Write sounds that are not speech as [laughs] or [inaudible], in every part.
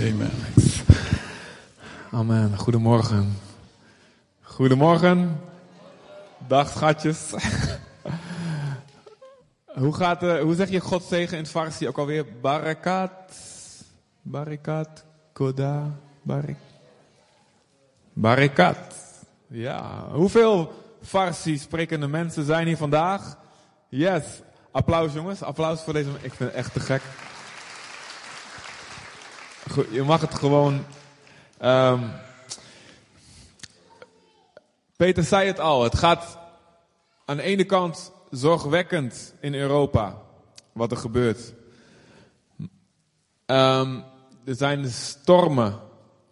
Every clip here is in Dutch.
Amen. Amen. Goedemorgen. Goedemorgen. Dag schatjes. [laughs] hoe, gaat, uh, hoe zeg je God zegen in Farsi ook alweer? Barakat. Barakat. Koda. Barik. Barakat. Ja. Hoeveel Farsi sprekende mensen zijn hier vandaag? Yes. Applaus jongens. Applaus voor deze. Ik vind het echt te gek. Je mag het gewoon. Um, Peter zei het al. Het gaat aan de ene kant zorgwekkend in Europa. Wat er gebeurt. Um, er zijn stormen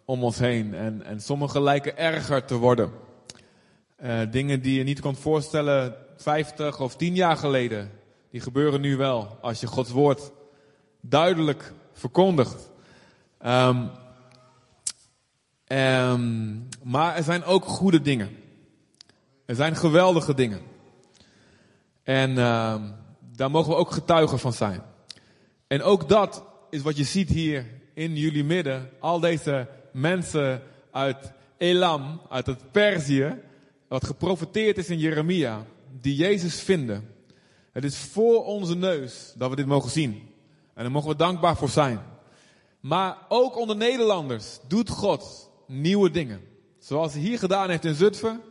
om ons heen. En, en sommige lijken erger te worden. Uh, dingen die je niet kon voorstellen 50 of 10 jaar geleden. Die gebeuren nu wel. Als je Gods woord duidelijk verkondigt. Um, maar er zijn ook goede dingen. Er zijn geweldige dingen. En um, daar mogen we ook getuigen van zijn. En ook dat is wat je ziet hier in jullie midden. Al deze mensen uit Elam, uit het Perzië, wat geprofeteerd is in Jeremia, die Jezus vinden. Het is voor onze neus dat we dit mogen zien. En daar mogen we dankbaar voor zijn. Maar ook onder Nederlanders doet God nieuwe dingen. Zoals hij hier gedaan heeft in Zutphen.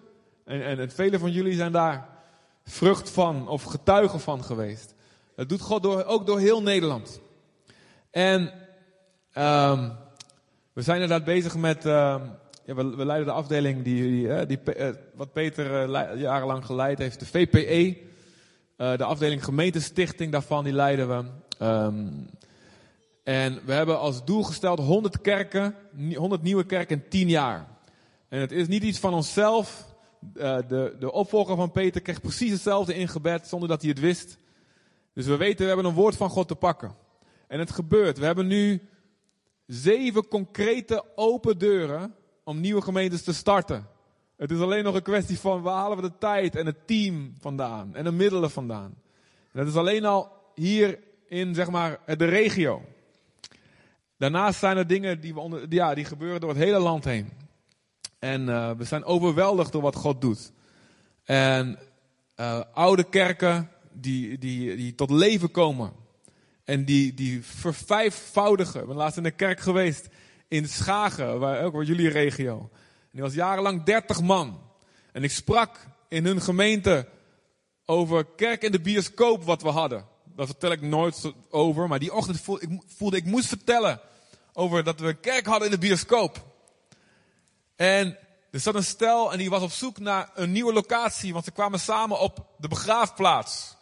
En, en, en velen van jullie zijn daar vrucht van of getuigen van geweest. Dat doet God door, ook door heel Nederland. En um, we zijn inderdaad bezig met. Um, ja, we, we, leiden de afdeling die, die, die, uh, wat Peter uh, jarenlang geleid heeft, de VPE. De afdeling gemeentestichting daarvan, die leiden we. Um, en we hebben als doel gesteld 100 kerken, 100 nieuwe kerken in 10 jaar. En het is niet iets van onszelf. Uh, de, de opvolger van Peter kreeg precies hetzelfde ingebed zonder dat hij het wist. Dus we weten, we hebben een woord van God te pakken. En het gebeurt. We hebben nu zeven concrete open deuren om nieuwe gemeentes te starten. Het is alleen nog een kwestie van waar halen we de tijd en het team vandaan en de middelen vandaan. En dat is alleen al hier in zeg maar de regio. Daarnaast zijn er dingen die, we onder, ja, die gebeuren door het hele land heen. En uh, we zijn overweldigd door wat God doet. En uh, oude kerken die, die, die tot leven komen. En die, die vervijfvoudigen. Ik ben laatst in een kerk geweest in Schagen, waar, ook waar jullie regio. Die was jarenlang 30 man. En ik sprak in hun gemeente over kerk in de bioscoop wat we hadden. Daar vertel ik nooit over. Maar die ochtend voelde ik, voelde, ik moest vertellen over dat we kerk hadden in de bioscoop. En er zat een stel en die was op zoek naar een nieuwe locatie, want ze kwamen samen op de begraafplaats.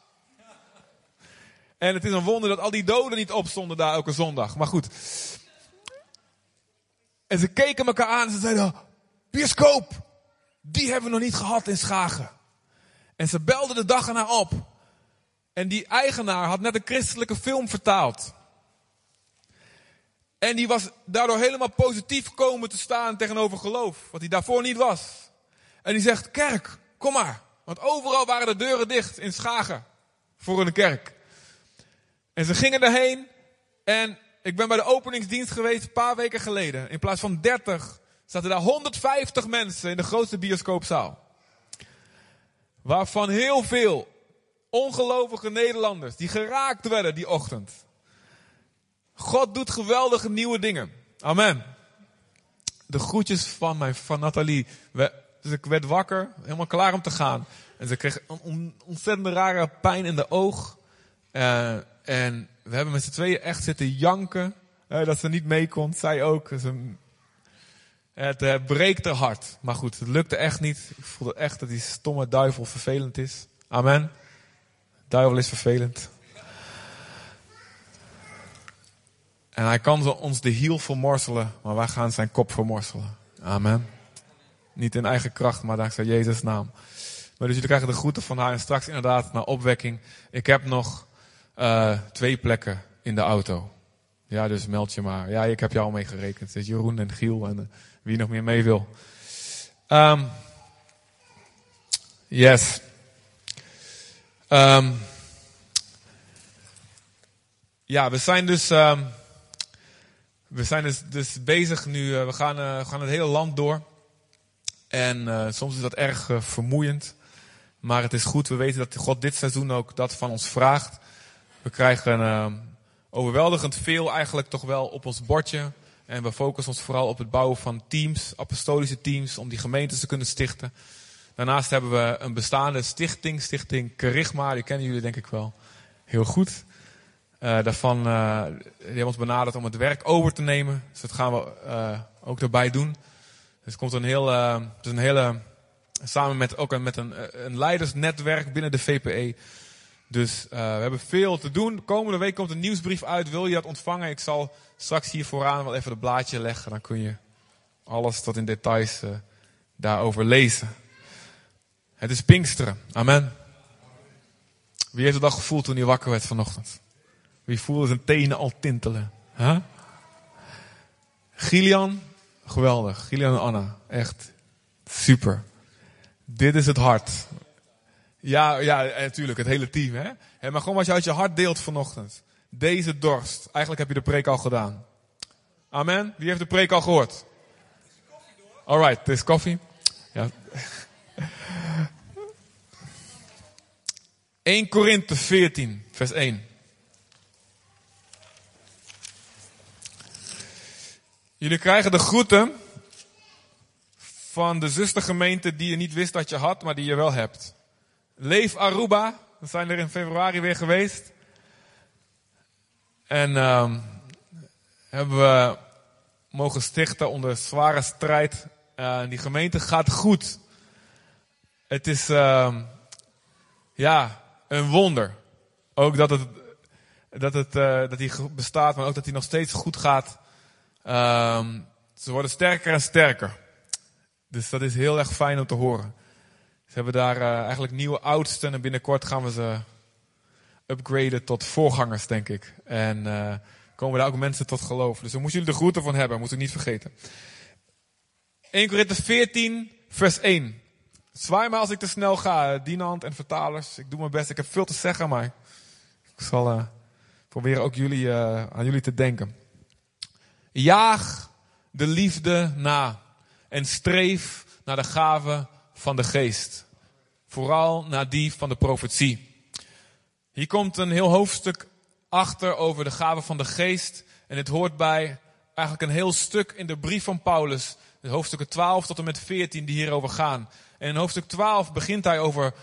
En het is een wonder dat al die doden niet opstonden daar elke zondag. Maar goed. En ze keken elkaar aan en ze zeiden, bioscoop, die hebben we nog niet gehad in Schagen. En ze belden de dag erna op. En die eigenaar had net een christelijke film vertaald. En die was daardoor helemaal positief komen te staan tegenover geloof. Wat hij daarvoor niet was. En die zegt, kerk, kom maar. Want overal waren de deuren dicht in Schagen. Voor een kerk. En ze gingen erheen. En ik ben bij de openingsdienst geweest een paar weken geleden. In plaats van 30 zaten daar 150 mensen in de grootste bioscoopzaal. Waarvan heel veel ongelovige Nederlanders die geraakt werden die ochtend. God doet geweldige nieuwe dingen. Amen. De groetjes van, mijn, van Nathalie. We, dus ik werd wakker, helemaal klaar om te gaan. En ze kreeg een ontzettend rare pijn in de oog. Uh, en we hebben met z'n tweeën echt zitten janken. Uh, dat ze niet mee kon. Zij ook. Het uh, breekt haar hart. Maar goed, het lukte echt niet. Ik voelde echt dat die stomme duivel vervelend is. Amen. Duivel is vervelend. En hij kan ons de hiel vermorselen, maar wij gaan zijn kop vermorselen. Amen. Niet in eigen kracht, maar dankzij Jezus' naam. Maar dus jullie krijgen de groeten van haar en straks inderdaad naar opwekking. Ik heb nog uh, twee plekken in de auto. Ja, dus meld je maar. Ja, ik heb jou al mee gerekend. Is Jeroen en Giel en uh, wie nog meer mee wil. Um, yes. Um, ja, we zijn dus... Um, we zijn dus, dus bezig nu. we, gaan, we gaan het hele land door. En soms is dat erg vermoeiend. Maar het is goed. We weten dat God dit seizoen ook dat van ons vraagt. We krijgen overweldigend veel eigenlijk toch wel op ons bordje. En we focussen ons vooral op het bouwen van teams, apostolische teams, om die gemeentes te kunnen stichten. Daarnaast hebben we een bestaande stichting, Stichting Charisma. Die kennen jullie denk ik wel heel goed. Uh, daarvan, uh, die hebben ons benaderd om het werk over te nemen. Dus dat gaan we uh, ook erbij doen. Dus er komt een heel, dus een hele, samen met ook een, met een, een leidersnetwerk binnen de VPE. Dus we hebben veel te doen. Komende week komt een nieuwsbrief uit. Wil je dat ontvangen? Ik zal straks hier vooraan wel even het blaadje leggen. Dan kun je alles tot in details daarover lezen. Het is Pinksteren. Amen. Wie heeft het al gevoeld toen hij wakker werd vanochtend? Wie voelde zijn tenen al tintelen? Huh? Gilian, geweldig. Gilian en Anna, echt super. Dit is het hart. Ja, ja, natuurlijk, het hele team. Hè? Maar gewoon wat je uit je hart deelt vanochtend. Deze dorst. Eigenlijk heb je de preek al gedaan. Amen. Wie heeft de preek al gehoord? Alright, het is koffie. 1 Korinthe 14, vers 1. Jullie krijgen de groeten van de zustergemeente die je niet wist dat je had, maar die je wel hebt. Leef Aruba, we zijn er in februari weer geweest. En um, hebben we mogen stichten onder zware strijd. Uh, die gemeente gaat goed. Het is, uh, ja, een wonder. Ook dat, het, dat, het, uh, dat die bestaat, maar ook dat die nog steeds goed gaat. Um, ze worden sterker en sterker. Dus dat is heel erg fijn om te horen. Ze hebben daar uh, eigenlijk nieuwe oudsten en binnenkort gaan we ze upgraden tot voorgangers, denk ik. En uh, komen daar ook mensen tot geloven. Dus daar moeten jullie de groeten van hebben, moet ik niet vergeten. 1 Korinthe 14, vers 1. Zwaai maar als ik te snel ga, dienand en vertalers. Ik doe mijn best. Ik heb veel te zeggen, maar ik zal uh, proberen ook jullie, uh, aan jullie te denken. Jaag de liefde na en streef naar de gave van de geest. Vooral naar die van de profetie. Hier komt een heel hoofdstuk achter over de gave van de geest. En het hoort bij eigenlijk een heel stuk in de brief van Paulus. Hoofdstukken 12 tot en met 14 die hierover gaan. En in hoofdstuk 12 begint hij over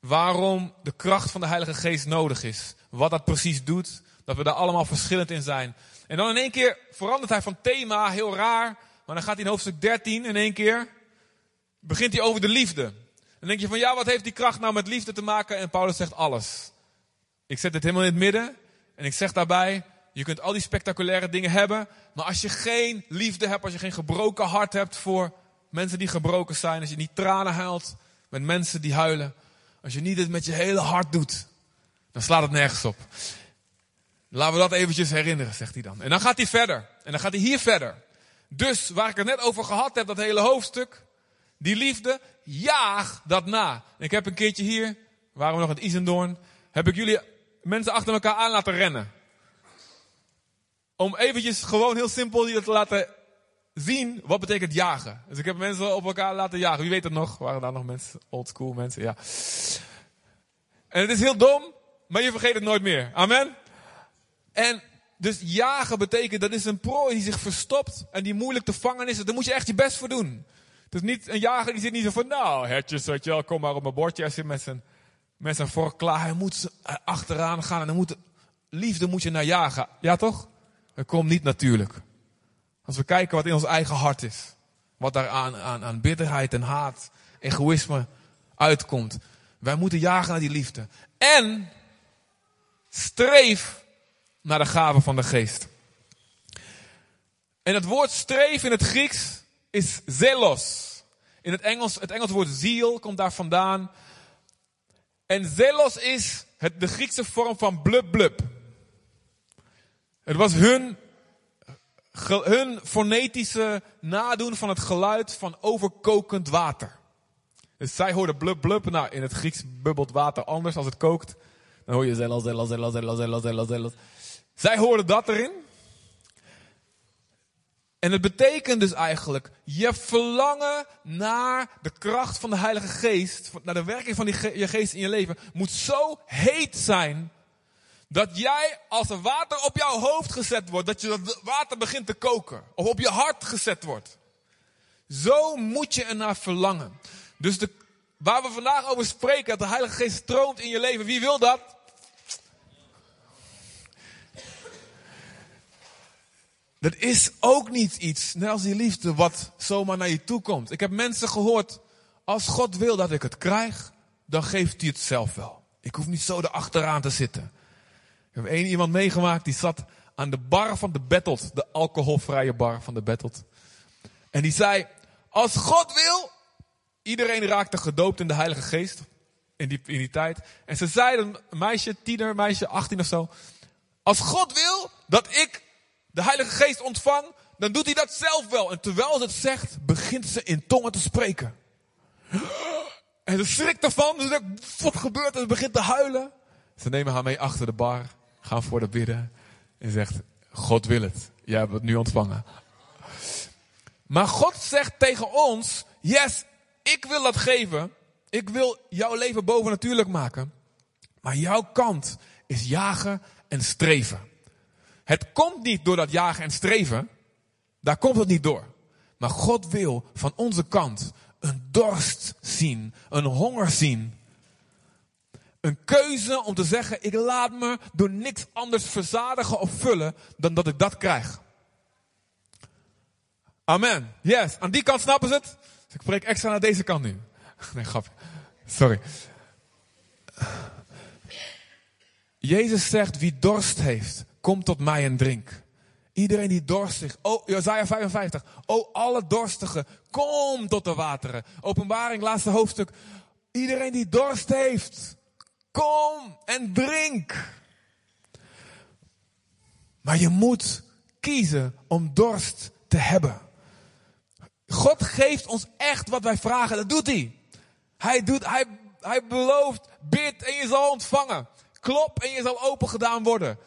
waarom de kracht van de Heilige Geest nodig is. Wat dat precies doet. Dat we daar allemaal verschillend in zijn. En dan in één keer verandert hij van thema, heel raar. Maar dan gaat hij in hoofdstuk 13 in één keer. Begint hij over de liefde. Dan denk je van ja, wat heeft die kracht nou met liefde te maken? En Paulus zegt alles. Ik zet het helemaal in het midden. En ik zeg daarbij, je kunt al die spectaculaire dingen hebben. Maar als je geen liefde hebt, als je geen gebroken hart hebt voor mensen die gebroken zijn, als je niet tranen huilt met mensen die huilen, als je niet dit met je hele hart doet, dan slaat het nergens op. Laten we dat eventjes herinneren, zegt hij dan. En dan gaat hij verder. En dan gaat hij hier verder. Dus waar ik het net over gehad heb, dat hele hoofdstuk, die liefde, jaag dat na. ik heb een keertje hier, waren we nog in Isendoorn, heb ik jullie mensen achter elkaar aan laten rennen. Om eventjes gewoon heel simpel die te laten zien wat betekent jagen. Dus ik heb mensen op elkaar laten jagen. Wie weet het nog? Waren daar nog mensen? Old school mensen, ja. En het is heel dom, maar je vergeet het nooit meer. Amen? En dus jagen betekent, dat is een prooi die zich verstopt en die moeilijk te vangen is. Daar moet je echt je best voor doen. Het is niet een jager die zit niet zo van, nou, hertjes, weet je wel, kom maar op mijn bordje. Hij zit met zijn, met zijn vork klaar. Hij moet achteraan gaan en dan liefde moet je naar jagen. Ja toch? Dat komt niet natuurlijk. Als we kijken wat in ons eigen hart is. Wat daar aan, aan, aan bitterheid en haat, egoïsme uitkomt. Wij moeten jagen naar die liefde. En streef naar de gave van de geest. En het woord streef in het Grieks is zelos. In het Engels, het Engels woord ziel komt daar vandaan. En zelos is het, de Griekse vorm van blub blub. Het was hun hun fonetische nadoen van het geluid van overkokend water. Dus zij hoorden blub blub. Nou, in het Grieks bubbelt water anders als het kookt. Dan hoor je zelos, zelos, zelos, zelos, zelos, zelos, zelos. Zij hoorden dat erin. En het betekent dus eigenlijk, je verlangen naar de kracht van de Heilige Geest, naar de werking van die je geest in je leven, moet zo heet zijn, dat jij als er water op jouw hoofd gezet wordt, dat je dat water begint te koken. Of op je hart gezet wordt. Zo moet je er naar verlangen. Dus de, waar we vandaag over spreken, dat de Heilige Geest stroomt in je leven. Wie wil dat? Dat is ook niet iets, net als die liefde, wat zomaar naar je toe komt. Ik heb mensen gehoord, als God wil dat ik het krijg, dan geeft hij het zelf wel. Ik hoef niet zo erachteraan te zitten. Heb één iemand meegemaakt, die zat aan de bar van de Battled, de alcoholvrije bar van de Battled. En die zei, als God wil, iedereen raakte gedoopt in de Heilige Geest in die, in die tijd. En ze zeiden, een meisje, tiener, meisje, 18 of zo. Als God wil dat ik de Heilige Geest ontvang, dan doet hij dat zelf wel. En terwijl ze het zegt, begint ze in tongen te spreken. En ze schrikt ervan. Zegt, wat gebeurt er? Ze begint te huilen. Ze nemen haar mee achter de bar, gaan voor de bidden. En zegt, God wil het. Jij hebt het nu ontvangen. Maar God zegt tegen ons, yes, ik wil dat geven. Ik wil jouw leven bovennatuurlijk maken. Maar jouw kant is jagen en streven. Het komt niet door dat jagen en streven. Daar komt het niet door. Maar God wil van onze kant een dorst zien, een honger zien. Een keuze om te zeggen, ik laat me door niks anders verzadigen of vullen dan dat ik dat krijg. Amen. Yes. Aan die kant snappen ze het. Dus ik spreek extra naar deze kant nu. [laughs] Nee, grap. Sorry. Jezus zegt, wie dorst heeft, kom tot mij en drink. Iedereen die dorstig. Oh, Jezaja 55. O alle dorstigen, kom tot de wateren. Openbaring, laatste hoofdstuk. Iedereen die dorst heeft, kom en drink. Maar je moet kiezen om dorst te hebben. God geeft ons echt wat wij vragen, dat doet hij. Hij, doet, hij, hij belooft, bid en je zal ontvangen. Klop en je zal open gedaan worden.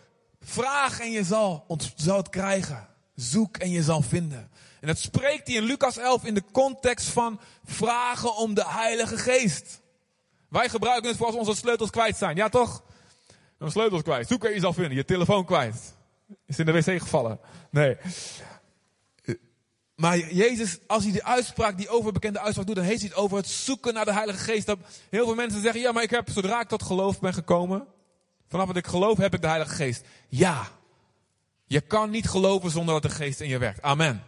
Vraag en je zal, zal het krijgen. Zoek en je zal vinden. En dat spreekt hij in Lucas 11 in de context van vragen om de Heilige Geest. Wij gebruiken het voor als onze sleutels kwijt zijn. Ja toch? Een sleutels kwijt. Zoek en je zal vinden. Je telefoon kwijt. Is in de wc gevallen. Nee. Maar Jezus, als hij die uitspraak, die overbekende uitspraak doet, dan heeft hij het over het zoeken naar de Heilige Geest. Dat heel veel mensen zeggen, ja, maar ik heb, zodra ik tot geloof ben gekomen, vanaf dat ik geloof, heb ik de Heilige Geest. Ja. Je kan niet geloven zonder dat de Geest in je werkt. Amen.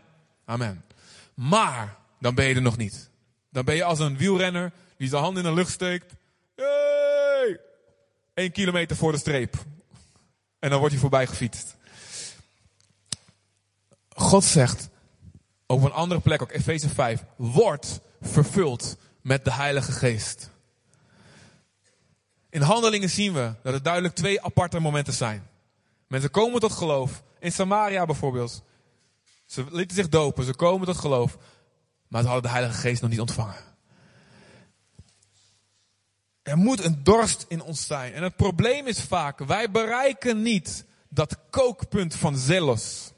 Amen. Maar, dan ben je er nog niet. Dan ben je als een wielrenner die zijn hand in de lucht steekt. Hey! Eén kilometer voor de streep. En dan word je voorbij gefietst. God zegt, op een andere plek, ook Efeze 5, wordt vervuld met de Heilige Geest. In handelingen zien we dat het duidelijk twee aparte momenten zijn. Mensen komen tot geloof. In Samaria bijvoorbeeld. Ze lieten zich dopen, ze komen tot geloof. Maar ze hadden de Heilige Geest nog niet ontvangen. Er moet een dorst in ons zijn. En het probleem is vaak, wij bereiken niet dat kookpunt van zelos.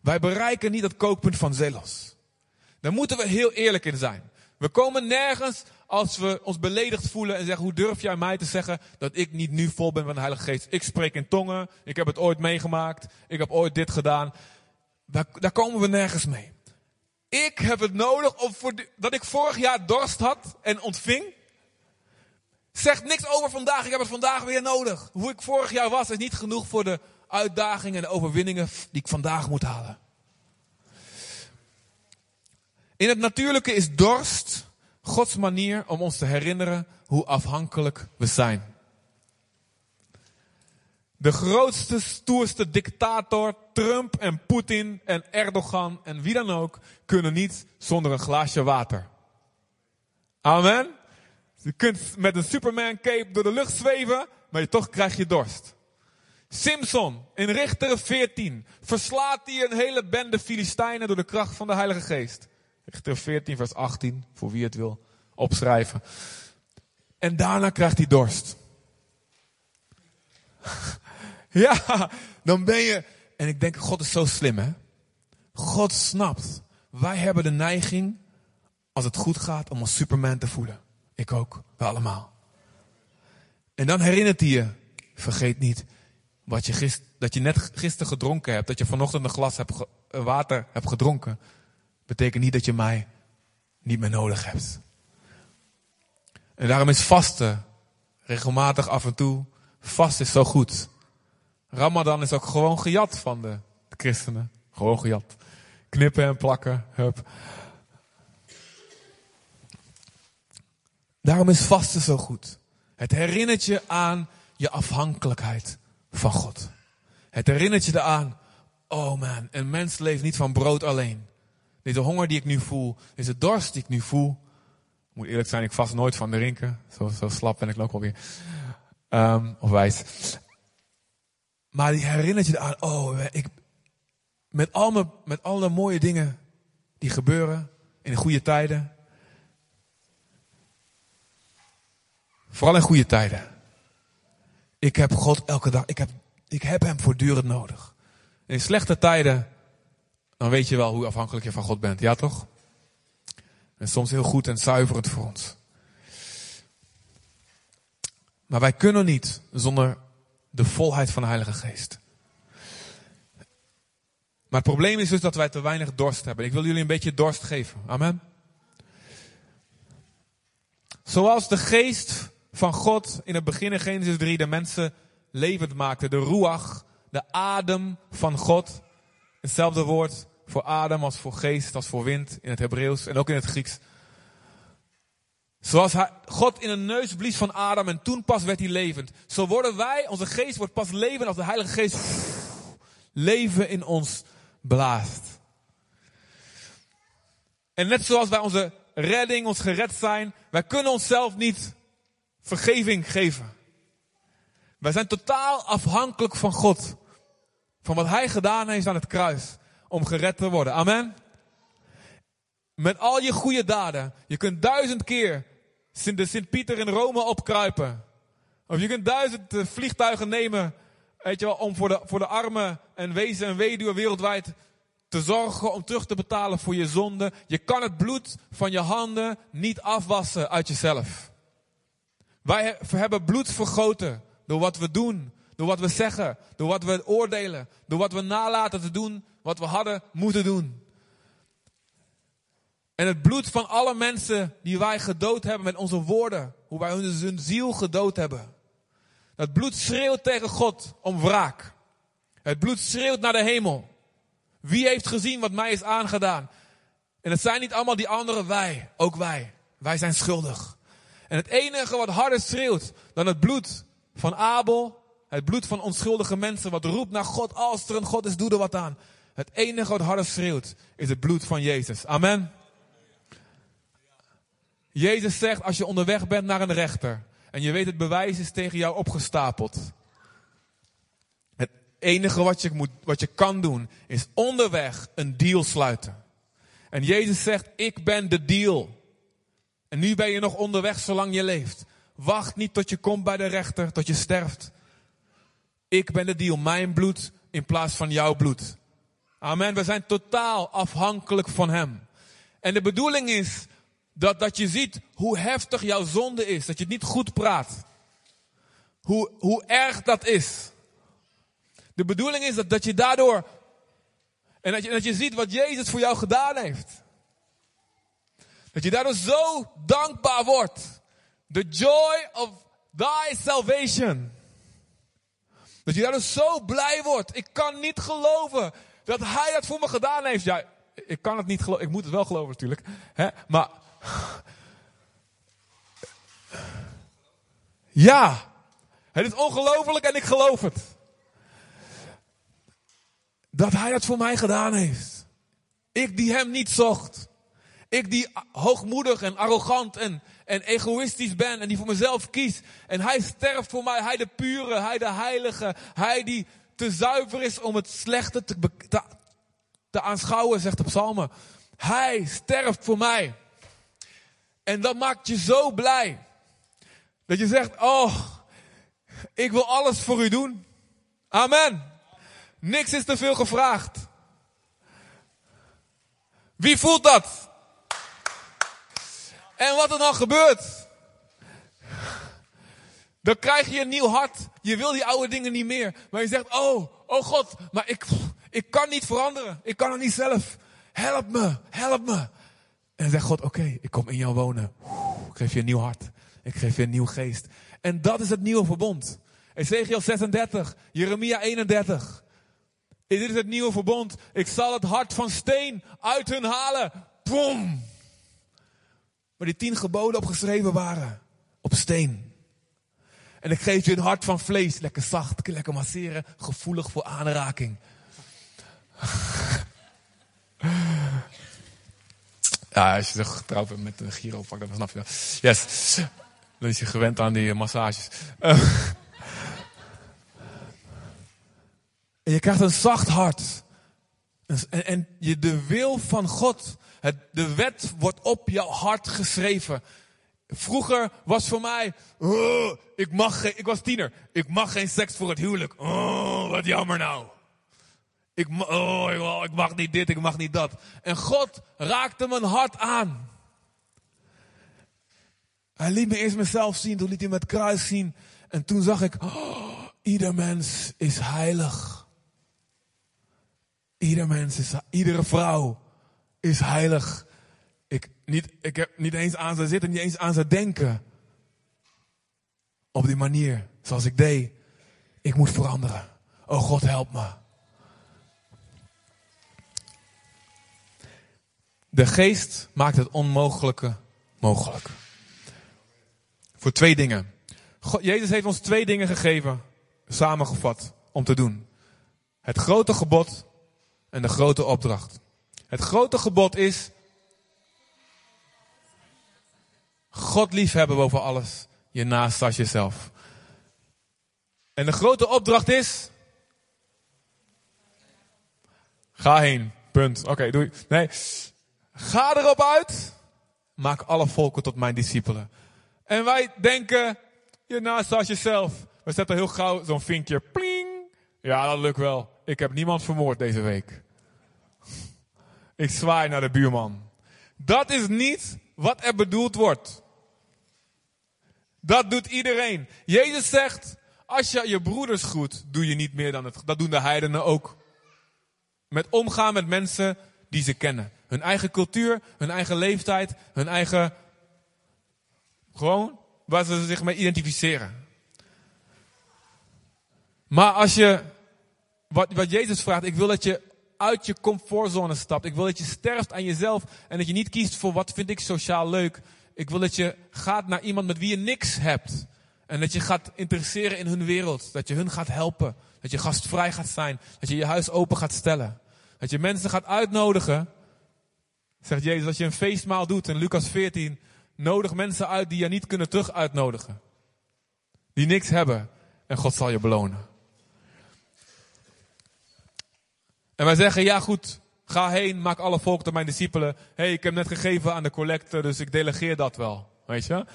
Wij bereiken niet dat kookpunt van zelos. Daar moeten we heel eerlijk in zijn. We komen nergens als we ons beledigd voelen en zeggen, hoe durf jij mij te zeggen dat ik niet nu vol ben van de Heilige Geest? Ik spreek in tongen, ik heb het ooit meegemaakt, ik heb ooit dit gedaan. Daar, komen we nergens mee. Ik heb het nodig om voor dat ik vorig jaar dorst had en ontving. Zegt niks over vandaag, ik heb het vandaag weer nodig. Hoe ik vorig jaar was is niet genoeg voor de uitdagingen en overwinningen die ik vandaag moet halen. In het natuurlijke is dorst Gods manier om ons te herinneren hoe afhankelijk we zijn. De grootste, stoerste dictator, Trump en Poetin en Erdogan en wie dan ook, kunnen niet zonder een glaasje water. Amen. Je kunt met een Superman cape door de lucht zweven, maar je toch krijg je dorst. Simpson in Richter 14 verslaat hij een hele bende Filistijnen door de kracht van de Heilige Geest. Richter 14 vers 18, voor wie het wil opschrijven. En daarna krijgt hij dorst. [laughs] ja, dan ben je, en ik denk God is zo slim hè. God snapt. Wij hebben de neiging, als het goed gaat, om ons Superman te voelen. Ik ook, we allemaal. En dan herinnert hij je, vergeet niet wat je gist, dat je net gisteren gedronken hebt, dat je vanochtend een glas hebt water hebt gedronken, betekent niet dat je mij niet meer nodig hebt. En daarom is vasten, regelmatig af en toe, vast is zo goed. Ramadan is ook gewoon gejat van de christenen. Gewoon gejat. Knippen en plakken, hup. Daarom is vasten zo goed. Het herinnert je aan je afhankelijkheid van God. Het herinnert je eraan, oh man, een mens leeft niet van brood alleen. Deze honger die ik nu voel, deze dorst die ik nu voel. Moet eerlijk zijn, ik vast nooit van drinken. Zo, zo slap ben ik ook alweer. Um, of wijs. Maar die herinnert je eraan, oh, ik, met, al mijn, met alle mooie dingen die gebeuren in de goede tijden. Vooral in goede tijden. Ik heb God elke dag, ik heb, ik heb Hem voortdurend nodig. In slechte tijden, dan weet je wel hoe afhankelijk je van God bent. Ja toch? En soms heel goed en zuiverend voor ons. Maar wij kunnen niet zonder de volheid van de Heilige Geest. Maar het probleem is dus dat wij te weinig dorst hebben. Ik wil jullie een beetje dorst geven. Amen. Zoals de geest van God in het begin in Genesis 3 de mensen levend maakte. De ruach, de adem van God. Hetzelfde woord voor adem als voor geest, als voor wind in het Hebreeuws en ook in het Grieks. Zoals God in een neus blies van Adam en toen pas werd hij levend. Zo worden wij, onze geest wordt pas levend als de Heilige Geest leven in ons blaast. En net zoals bij onze redding, ons gered zijn, wij kunnen onszelf niet vergeving geven. Wij zijn totaal afhankelijk van God. Van wat Hij gedaan heeft aan het kruis. Om gered te worden. Amen. Met al je goede daden. Je kunt duizend keer de Sint-Pieter in Rome opkruipen. Of je kunt duizend eh, vliegtuigen nemen. Weet je wel, om voor de, voor de armen en wezen en weduwen wereldwijd te zorgen om terug te betalen voor je zonde. Je kan het bloed van je handen niet afwassen uit jezelf. Wij hebben bloed vergoten door wat we doen, door wat we zeggen, door wat we oordelen, door wat we nalaten te doen, wat we hadden moeten doen. En het bloed van alle mensen die wij gedood hebben met onze woorden, hoe wij hun, ziel gedood hebben. Dat bloed schreeuwt tegen God om wraak. Het bloed schreeuwt naar de hemel. Wie heeft gezien wat mij is aangedaan? En het zijn niet allemaal die anderen, wij, ook wij. Wij zijn schuldig. En het enige wat harder schreeuwt dan het bloed van Abel, het bloed van onschuldige mensen, wat roept naar God, als er een God is, doe er wat aan. Het enige wat harder schreeuwt, is het bloed van Jezus. Amen. Jezus zegt, als je onderweg bent naar een rechter, en je weet het bewijs is tegen jou opgestapeld. Het enige wat je, moet, wat je kan doen, is onderweg een deal sluiten. En Jezus zegt, ik ben de deal. En nu ben je nog onderweg zolang je leeft. Wacht niet tot je komt bij de rechter, tot je sterft. Ik ben de deal, mijn bloed in plaats van jouw bloed. Amen. We zijn totaal afhankelijk van Hem. En de bedoeling is dat, dat je ziet hoe heftig jouw zonde is. Dat je het niet goed praat. Hoe, hoe erg dat is. De bedoeling is dat, dat je daardoor. En dat je, dat je ziet wat Jezus voor jou gedaan heeft. Dat je daardoor zo dankbaar wordt. The joy of thy salvation. Dat je daardoor zo blij wordt. Ik kan niet geloven dat hij dat voor me gedaan heeft. Ja, ik kan het niet geloven. Ik moet het wel geloven natuurlijk. Hè? Maar. Ja. Het is ongelooflijk en ik geloof het. Dat hij dat voor mij gedaan heeft. Ik die hem niet zocht. Ik die hoogmoedig en arrogant en, en egoïstisch ben en die voor mezelf kies. En hij sterft voor mij, hij de pure, hij de heilige, hij die te zuiver is om het slechte te, te, te aanschouwen, zegt de psalmen. Hij sterft voor mij. En dat maakt je zo blij. Dat je zegt, oh, ik wil alles voor u doen. Amen. Niks is te veel gevraagd. Wie voelt dat? En wat er dan gebeurt? Dan krijg je een nieuw hart. Je wil die oude dingen niet meer. Maar je zegt, oh, oh God, maar ik, ik kan niet veranderen. Ik kan het niet zelf. Help me, help me. En zegt God, oké, ik kom in jou wonen. Ik geef je een nieuw hart. Ik geef je een nieuw geest. En dat is het nieuwe verbond. Ezekiel 36, Jeremia 31. Dit is het nieuwe verbond. Ik zal het hart van steen uit hun halen. Boom. Waar die tien geboden opgeschreven waren. Op steen. En ik geef je een hart van vlees. Lekker zacht, lekker masseren. Gevoelig voor aanraking. [laughs] Ja, als je getrouwd bent met een gyropak, dan snap je dat. Yes. Dan is je gewend aan die massages. [laughs] En je krijgt een zacht hart. En, en je, de wil van God, de wet wordt op jouw hart geschreven. Vroeger was voor mij, ik, mag geen, ik was tiener, ik mag geen seks voor het huwelijk. Wat jammer nou. Ik, oh, ik mag niet dit, ik mag niet dat. En God raakte mijn hart aan. Hij liet me eerst mezelf zien, toen liet hij me het kruis zien. En toen zag ik, oh, ieder mens is heilig. Ieder mens is, iedere vrouw is heilig. Ik, niet, ik heb niet eens aan ze zitten, niet eens aan ze denken. Op die manier, zoals ik deed. Ik moet veranderen. Oh God, help me. De geest maakt het onmogelijke mogelijk. Voor twee dingen. God, Jezus heeft ons twee dingen gegeven, samengevat, om te doen. Het grote gebod en de grote opdracht. Het grote gebod is God liefhebben boven alles, je naast als jezelf. En de grote opdracht is ga heen. Punt. Oké, doei. Nee. Ga erop uit. Maak alle volken tot mijn discipelen. En wij denken, je naast als jezelf. We zetten heel gauw zo'n vinkje. Pling. Ja, dat lukt wel. Ik heb niemand vermoord deze week. Ik zwaai naar de buurman. Dat is niet wat er bedoeld wordt. Dat doet iedereen. Jezus zegt, als je je broeders groet, doe je niet meer dan het. Dat doen de heidenen ook. Met omgaan met mensen die ze kennen. Hun eigen cultuur, hun eigen leeftijd, hun eigen. Gewoon waar ze zich mee identificeren. Maar als je. Wat, wat Jezus vraagt, ik wil dat je uit je comfortzone stapt. Ik wil dat je sterft aan jezelf en dat je niet kiest voor wat vind ik sociaal leuk. Ik wil dat je gaat naar iemand met wie je niks hebt. En dat je gaat interesseren in hun wereld. Dat je hun gaat helpen. Dat je gastvrij gaat zijn. Dat je je huis open gaat stellen. Dat je mensen gaat uitnodigen. Zegt Jezus, als je een feestmaal doet in Lucas 14, nodig mensen uit die je niet kunnen terug uitnodigen. Die niks hebben. En God zal je belonen. En wij zeggen, ja goed, ga heen, maak alle volk tot mijn discipelen. Hey, ik heb net gegeven aan de collecte, dus ik delegeer dat wel. Weet je?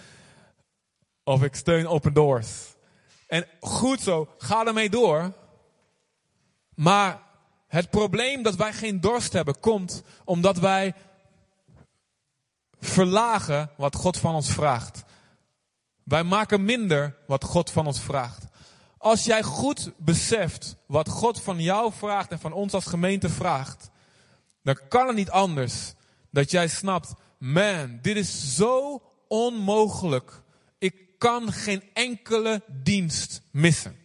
Of ik steun open doors. En goed zo, ga ermee door. Maar het probleem dat wij geen dorst hebben, komt omdat wij verlagen wat God van ons vraagt. Wij maken minder wat God van ons vraagt. Als jij goed beseft wat God van jou vraagt en van ons als gemeente vraagt, dan kan het niet anders dat jij snapt, man, dit is zo onmogelijk. Ik kan geen enkele dienst missen.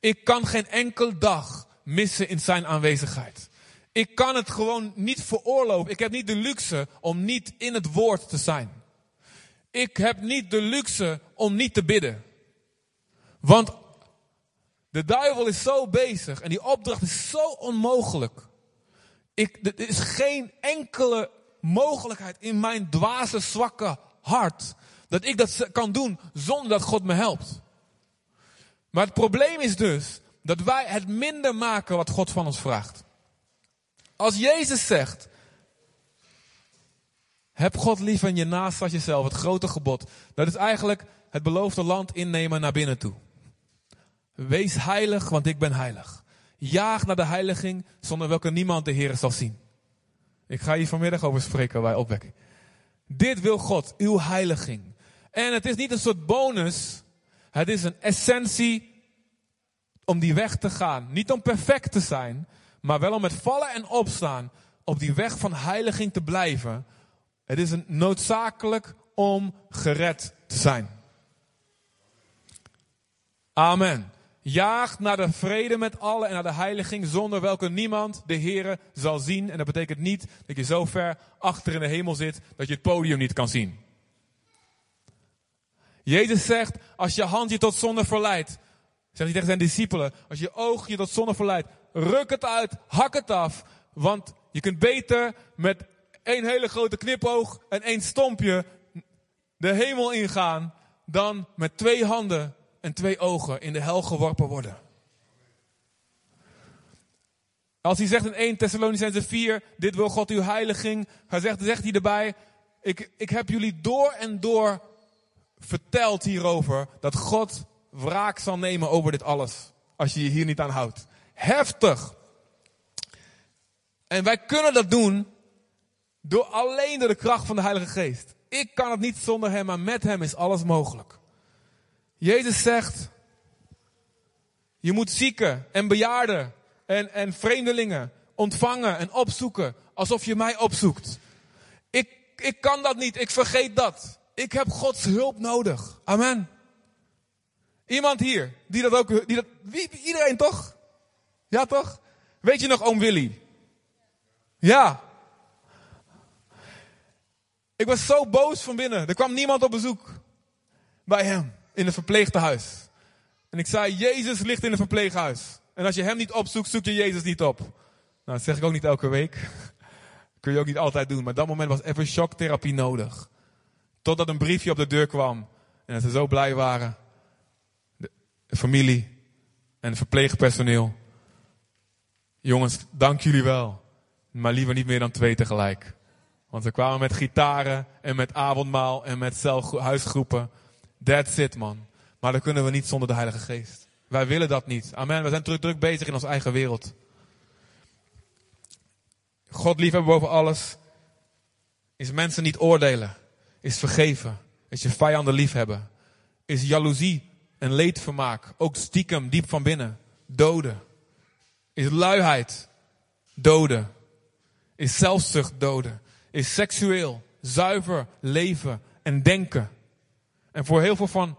Ik kan geen enkele dag missen in zijn aanwezigheid. Ik kan het gewoon niet veroorloven. Ik heb niet de luxe om niet in het woord te zijn. Ik heb niet de luxe om niet te bidden. Want de duivel is zo bezig en die opdracht is zo onmogelijk. Ik, er is geen enkele mogelijkheid in mijn dwaze, zwakke hart dat ik dat kan doen zonder dat God me helpt. Maar het probleem is dus dat wij het minder maken wat God van ons vraagt. Als Jezus zegt, heb God lief en je naast als jezelf, het grote gebod. Dat is eigenlijk het beloofde land innemen naar binnen toe. Wees heilig, want ik ben heilig. Jaag naar de heiliging, zonder welke niemand de Heer zal zien. Ik ga hier vanmiddag over spreken bij opwekking. Dit wil God, uw heiliging. En het is niet een soort bonus. Het is een essentie om die weg te gaan. Niet om perfect te zijn, maar wel om met vallen en opstaan op die weg van heiliging te blijven. Het is een noodzakelijk om gered te zijn. Amen. Jaag naar de vrede met allen en naar de heiliging zonder welke niemand de Here zal zien. En dat betekent niet dat je zo ver achter in de hemel zit dat je het podium niet kan zien. Jezus zegt, als je hand je tot zonde verleidt, zegt hij tegen zijn discipelen, als je oog je tot zonde verleidt, ruk het uit, hak het af, want je kunt beter met één hele grote knipoog en één stompje de hemel ingaan dan met twee handen en twee ogen in de hel geworpen worden. Als hij zegt in 1 Thessalonicense 4, dit wil God uw heiliging, hij zegt, zegt hij erbij, ik, ik heb jullie door en door verteld hierover dat God wraak zal nemen over dit alles. Als je je hier niet aan houdt. Heftig. En wij kunnen dat doen door alleen door de kracht van de Heilige Geest. Ik kan het niet zonder Hem, maar met Hem is alles mogelijk. Jezus zegt, je moet zieken en bejaarden en, en vreemdelingen ontvangen en opzoeken alsof je mij opzoekt. Ik, ik kan dat niet, ik vergeet dat. Ik heb Gods hulp nodig. Amen. Iemand hier, die dat ook, die dat, wie, iedereen toch? Ja toch? Weet je nog oom Willy? Ja. Ik was zo boos van binnen. Er kwam niemand op bezoek bij hem in het verpleeghuis. En ik zei, Jezus ligt in het verpleeghuis. En als je hem niet opzoekt, zoek je Jezus niet op. Nou, dat zeg ik ook niet elke week. [laughs] Kun je ook niet altijd doen. Maar dat moment was even shocktherapie nodig. Totdat een briefje op de deur kwam. En ze zo blij waren. De familie en het verpleegpersoneel. Jongens, dank jullie wel. Maar liever niet meer dan twee tegelijk. Want we kwamen met gitaren en met avondmaal en met huisgroepen. That's it, man. Maar dat kunnen we niet zonder de Heilige Geest. Wij willen dat niet. Amen. We zijn druk, druk bezig in onze eigen wereld. God liefhebben boven alles. Is mensen niet oordelen. Is vergeven. Is je vijanden liefhebben. Is jaloezie en leedvermaak. Ook stiekem, diep van binnen. Doden. Is luiheid. Doden. Is zelfzucht doden. Is seksueel, zuiver leven en denken. En voor heel veel van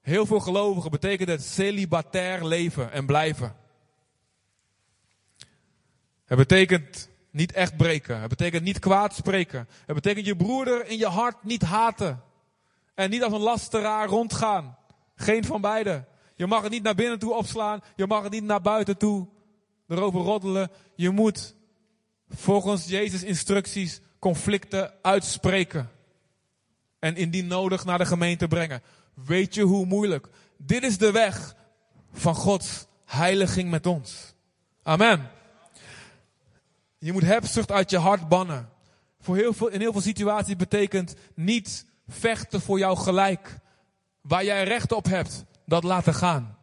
heel veel gelovigen betekent het celibatair leven en blijven. Het betekent niet echt breken. Het betekent niet kwaad spreken. Het betekent je broeder in je hart niet haten. En niet als een lasteraar rondgaan. Geen van beide. Je mag het niet naar binnen toe opslaan. Je mag het niet naar buiten toe erover roddelen. Je moet volgens Jezus instructies conflicten uitspreken. En indien nodig naar de gemeente brengen. Weet je hoe moeilijk? Dit is de weg van Gods heiliging met ons. Amen. Je moet hebzucht uit je hart bannen. Voor heel veel, in heel veel situaties betekent niet vechten voor jouw gelijk. Waar jij recht op hebt, dat laten gaan.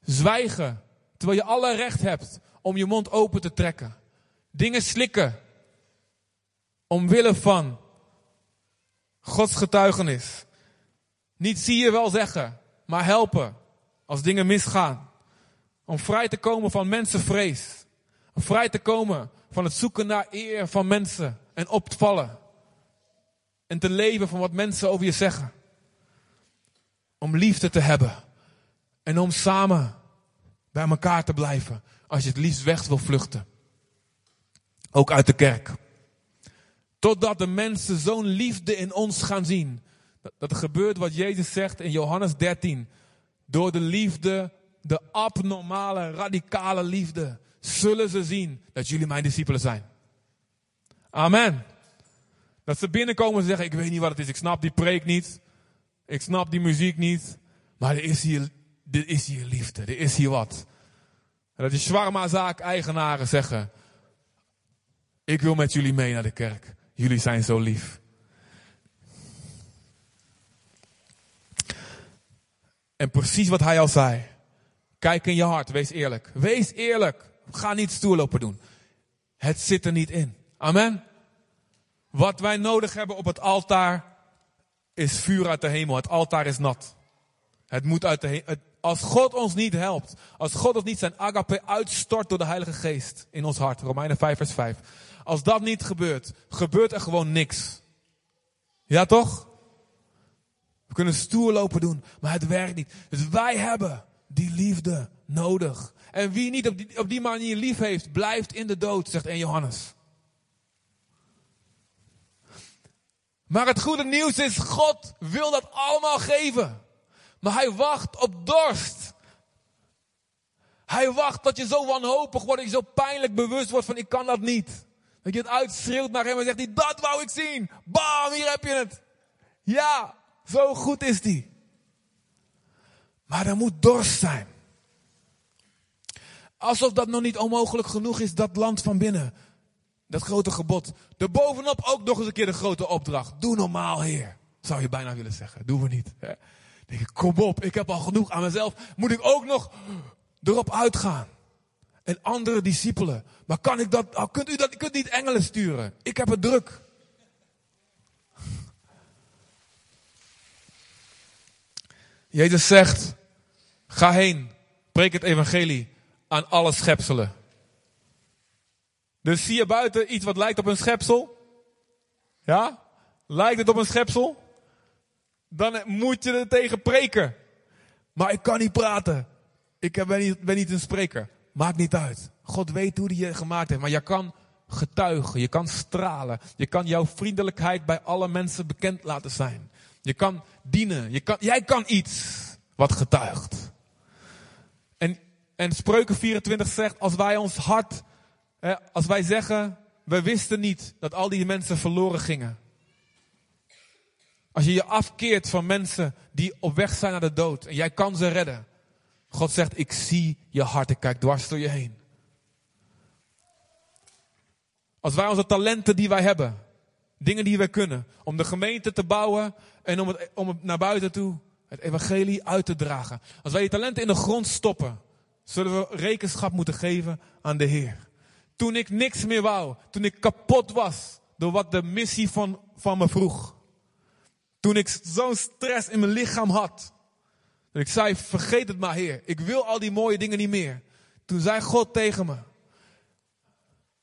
Zwijgen, terwijl je alle recht hebt om je mond open te trekken. Dingen slikken, omwille van Gods getuigenis. Niet zie je wel zeggen, maar helpen als dingen misgaan. Om vrij te komen van mensenvrees. Om vrij te komen van het zoeken naar eer van mensen en op te vallen. En te leven van wat mensen over je zeggen. Om liefde te hebben. En om samen bij elkaar te blijven. Als je het liefst weg wil vluchten. Ook uit de kerk. Totdat de mensen zo'n liefde in ons gaan zien. Dat er gebeurt wat Jezus zegt in Johannes 13. Door de liefde, de abnormale, radicale liefde, zullen ze zien dat jullie mijn discipelen zijn. Amen. Dat ze binnenkomen en zeggen, ik weet niet wat het is, ik snap die preek niet. Ik snap die muziek niet. Maar er is hier, is hier liefde, er is hier wat. En dat die shawarma-zaak eigenaren zeggen, ik wil met jullie mee naar de kerk. Jullie zijn zo lief. En precies wat hij al zei. Kijk in je hart, wees eerlijk. Wees eerlijk. Ga niet stoer lopen doen. Het zit er niet in. Amen. Wat wij nodig hebben op het altaar is vuur uit de hemel. Het altaar is nat. Het moet uit de hemel. Als God ons niet helpt, als God ons niet zijn agape uitstort door de Heilige Geest in ons hart, Romeinen 5 vers 5. Als dat niet gebeurt, gebeurt er gewoon niks. Ja toch? We kunnen stoer lopen doen, maar het werkt niet. Dus wij hebben die liefde nodig. En wie niet op die, op die manier lief heeft, blijft in de dood, zegt 1 Johannes. Maar het goede nieuws is, God wil dat allemaal geven. Maar hij wacht op dorst. Hij wacht dat je zo wanhopig wordt, dat je zo pijnlijk bewust wordt van ik kan dat niet. Dat je het uitschreeuwt naar hem en zegt hij, dat wou ik zien. Bam, hier heb je het. Ja, zo goed is die. Maar er moet dorst zijn. Alsof dat nog niet onmogelijk genoeg is, dat land van binnen. Dat grote gebod. Daarbovenop ook nog eens een keer de grote opdracht. Doe normaal, Heer. Zou je bijna willen zeggen. Doen we niet. Denk ik, kom op, ik heb al genoeg aan mezelf. Moet ik ook nog erop uitgaan? En andere discipelen. Maar kan ik dat, oh, kunt u dat, kunt niet engelen sturen? Ik heb het druk. [laughs] Jezus zegt, ga heen, preek het evangelie aan alle schepselen. Dus zie je buiten iets wat lijkt op een schepsel? Ja? Lijkt het op een schepsel? Dan moet je er tegen preken. Maar ik kan niet praten. Ik ben niet, ben niet een spreker. Maakt niet uit. God weet hoe hij je gemaakt heeft. Maar je kan getuigen. Je kan stralen. Je kan jouw vriendelijkheid bij alle mensen bekend laten zijn. Je kan dienen. Je kan, jij kan iets wat getuigt. En, en Spreuken 24 zegt, als wij ons hart, als wij zeggen, we wisten niet dat al die mensen verloren gingen. Als je je afkeert van mensen die op weg zijn naar de dood en jij kan ze redden. God zegt, ik zie je hart, ik kijk dwars door je heen. Als wij onze talenten die wij hebben, dingen die wij kunnen, om de gemeente te bouwen en om het, om het naar buiten toe, het evangelie uit te dragen. Als wij die talenten in de grond stoppen, zullen we rekenschap moeten geven aan de Heer. Toen ik niks meer wou, toen ik kapot was door wat de missie van, van me vroeg. Toen ik zo'n stress in mijn lichaam had. Dat ik zei, vergeet het maar Heer, ik wil al die mooie dingen niet meer. Toen zei God tegen me,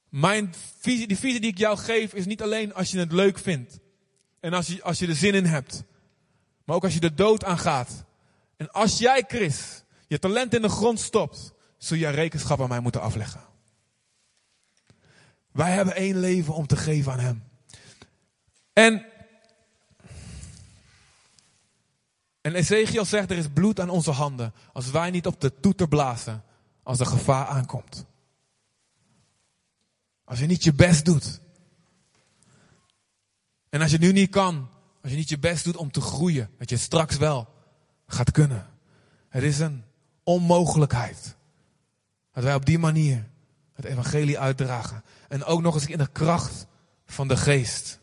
mijn visie, die visie die ik jou geef is niet alleen als je het leuk vindt. En als je, als je er zin in hebt. Maar ook als je de dood aangaat. En als jij, Chris, je talent in de grond stopt, zul jij rekenschap aan mij moeten afleggen. Wij hebben één leven om te geven aan Hem. En, en Ezekiel zegt, er is bloed aan onze handen. Als wij niet op de toeter blazen, als er gevaar aankomt. Als je niet je best doet. En als je nu niet kan, als je niet je best doet om te groeien, dat je straks wel gaat kunnen. Het is een onmogelijkheid. Dat wij op die manier het evangelie uitdragen. En ook nog eens in de kracht van de geest.